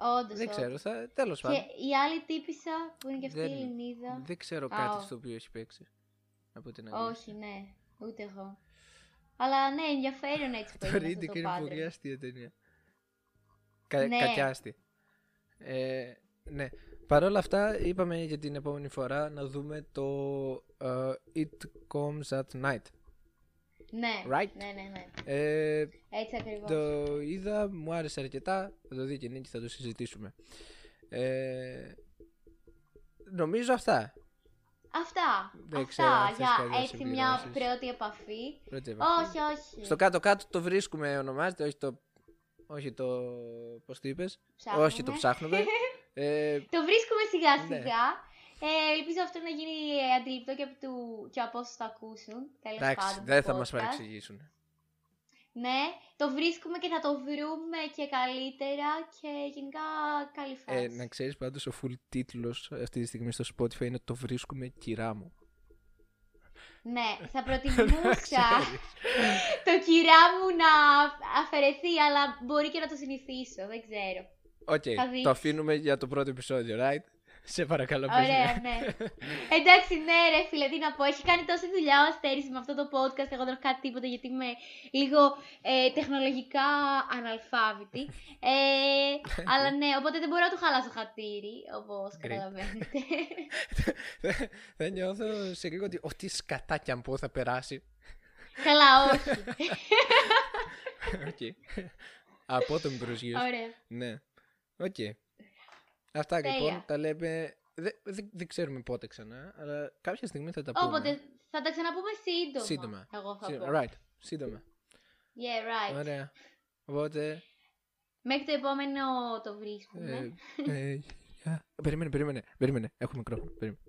Όντως, Δεν όντως. ξέρω, θα, τέλος Και πάντων. η άλλη τύπησα που είναι και αυτή Δεν- η Ελληνίδα. Δεν ξέρω Α, κάτι ω. στο οποίο έχει παίξει. Από την αλήθεια. Όχι, ναι, ούτε εγώ. Αλλά ναι, ενδιαφέρον έτσι που Το έγινε αυτό Riddick το είναι πάντρεμα. πολύ αστεία ταινία. Κα, Ναι. Κακιάστη. Ε, ναι. Παρ' όλα αυτά, είπαμε για την επόμενη φορά να δούμε το ε, It Comes at Night. Ναι, Right; ναι, ναι, ναι. Ε, Έτσι ακριβώς. το είδα, μου άρεσε αρκετά. Θα το δει και η Νίκη, θα το συζητήσουμε. Ε, νομίζω αυτά. Αυτά. Δεν Αυτά ξέρω αν θες για κάτι να έτσι μια συμπληρώσεις. πρώτη επαφή. Πρώτη επαφή. Όχι, όχι. Στο κάτω-κάτω το βρίσκουμε, ονομάζεται, όχι το. Όχι το. Πώς το είπες, Ψάχνουμε. Όχι το ψάχνουμε. ε, Το βρίσκουμε σιγά Ναι. σιγά. Ε, ελπίζω αυτό να γίνει ε, αντιληπτό και από, του, και από όσους το ακούσουν. Τέλος εντάξει, πάντων, δεν το θα μας podcast. παρεξηγήσουν. Ναι, το βρίσκουμε και θα το βρούμε και καλύτερα και γενικά καλή φάση. Ε, να ξέρεις πάντως ο full τίτλος αυτή τη στιγμή στο Spotify είναι Το βρίσκουμε κυρά μου. Ναι, θα Να προτιμούσα ξέρεις. το κυρά μου να αφαιρεθεί, αλλά μπορεί και να το συνηθίσω, δεν ξέρω. Οκ, Θα δεις. το αφήνουμε για το πρώτο επεισόδιο, right? Σε παρακαλώ, πες Ωραία, ναι. ναι. Εντάξει, ναι, ρε φίλε, τι να πω. Έχει κάνει τόση δουλειά ο Αστέρης με αυτό το podcast. Εγώ δεν έχω κάτι τίποτα γιατί είμαι λίγο ε, τεχνολογικά αναλφάβητη. Ε, αλλά ναι, οπότε δεν μπορώ να του χαλάσω χατήρι, όπως Great. καταλαβαίνετε. Θα νιώθω σε λίγο ότι ό,τι σκατά κι αν πω θα περάσει. Καλά, όχι. Οκ. Από τον προσγείωση. Ωραία. Ναι. Οκ. Αυτά Τέλεια. λοιπόν τα λέμε. Δεν δεν- δεν ξέρουμε πότε ξανά, αλλά κάποια στιγμή θα τα πούμε. Οπότε θα τα ξαναπούμε σύντομα. Σύντομα. Εγώ θα Σύ- πω. Right. Σύντομα. Yeah, right. Ωραία. Οπότε. Μέχρι το επόμενο το βρίσκουμε. Ε, ε, γεια. Περίμενε, περίμενε. Περίμενε. Έχω μικρόφωνο. Περίμενε.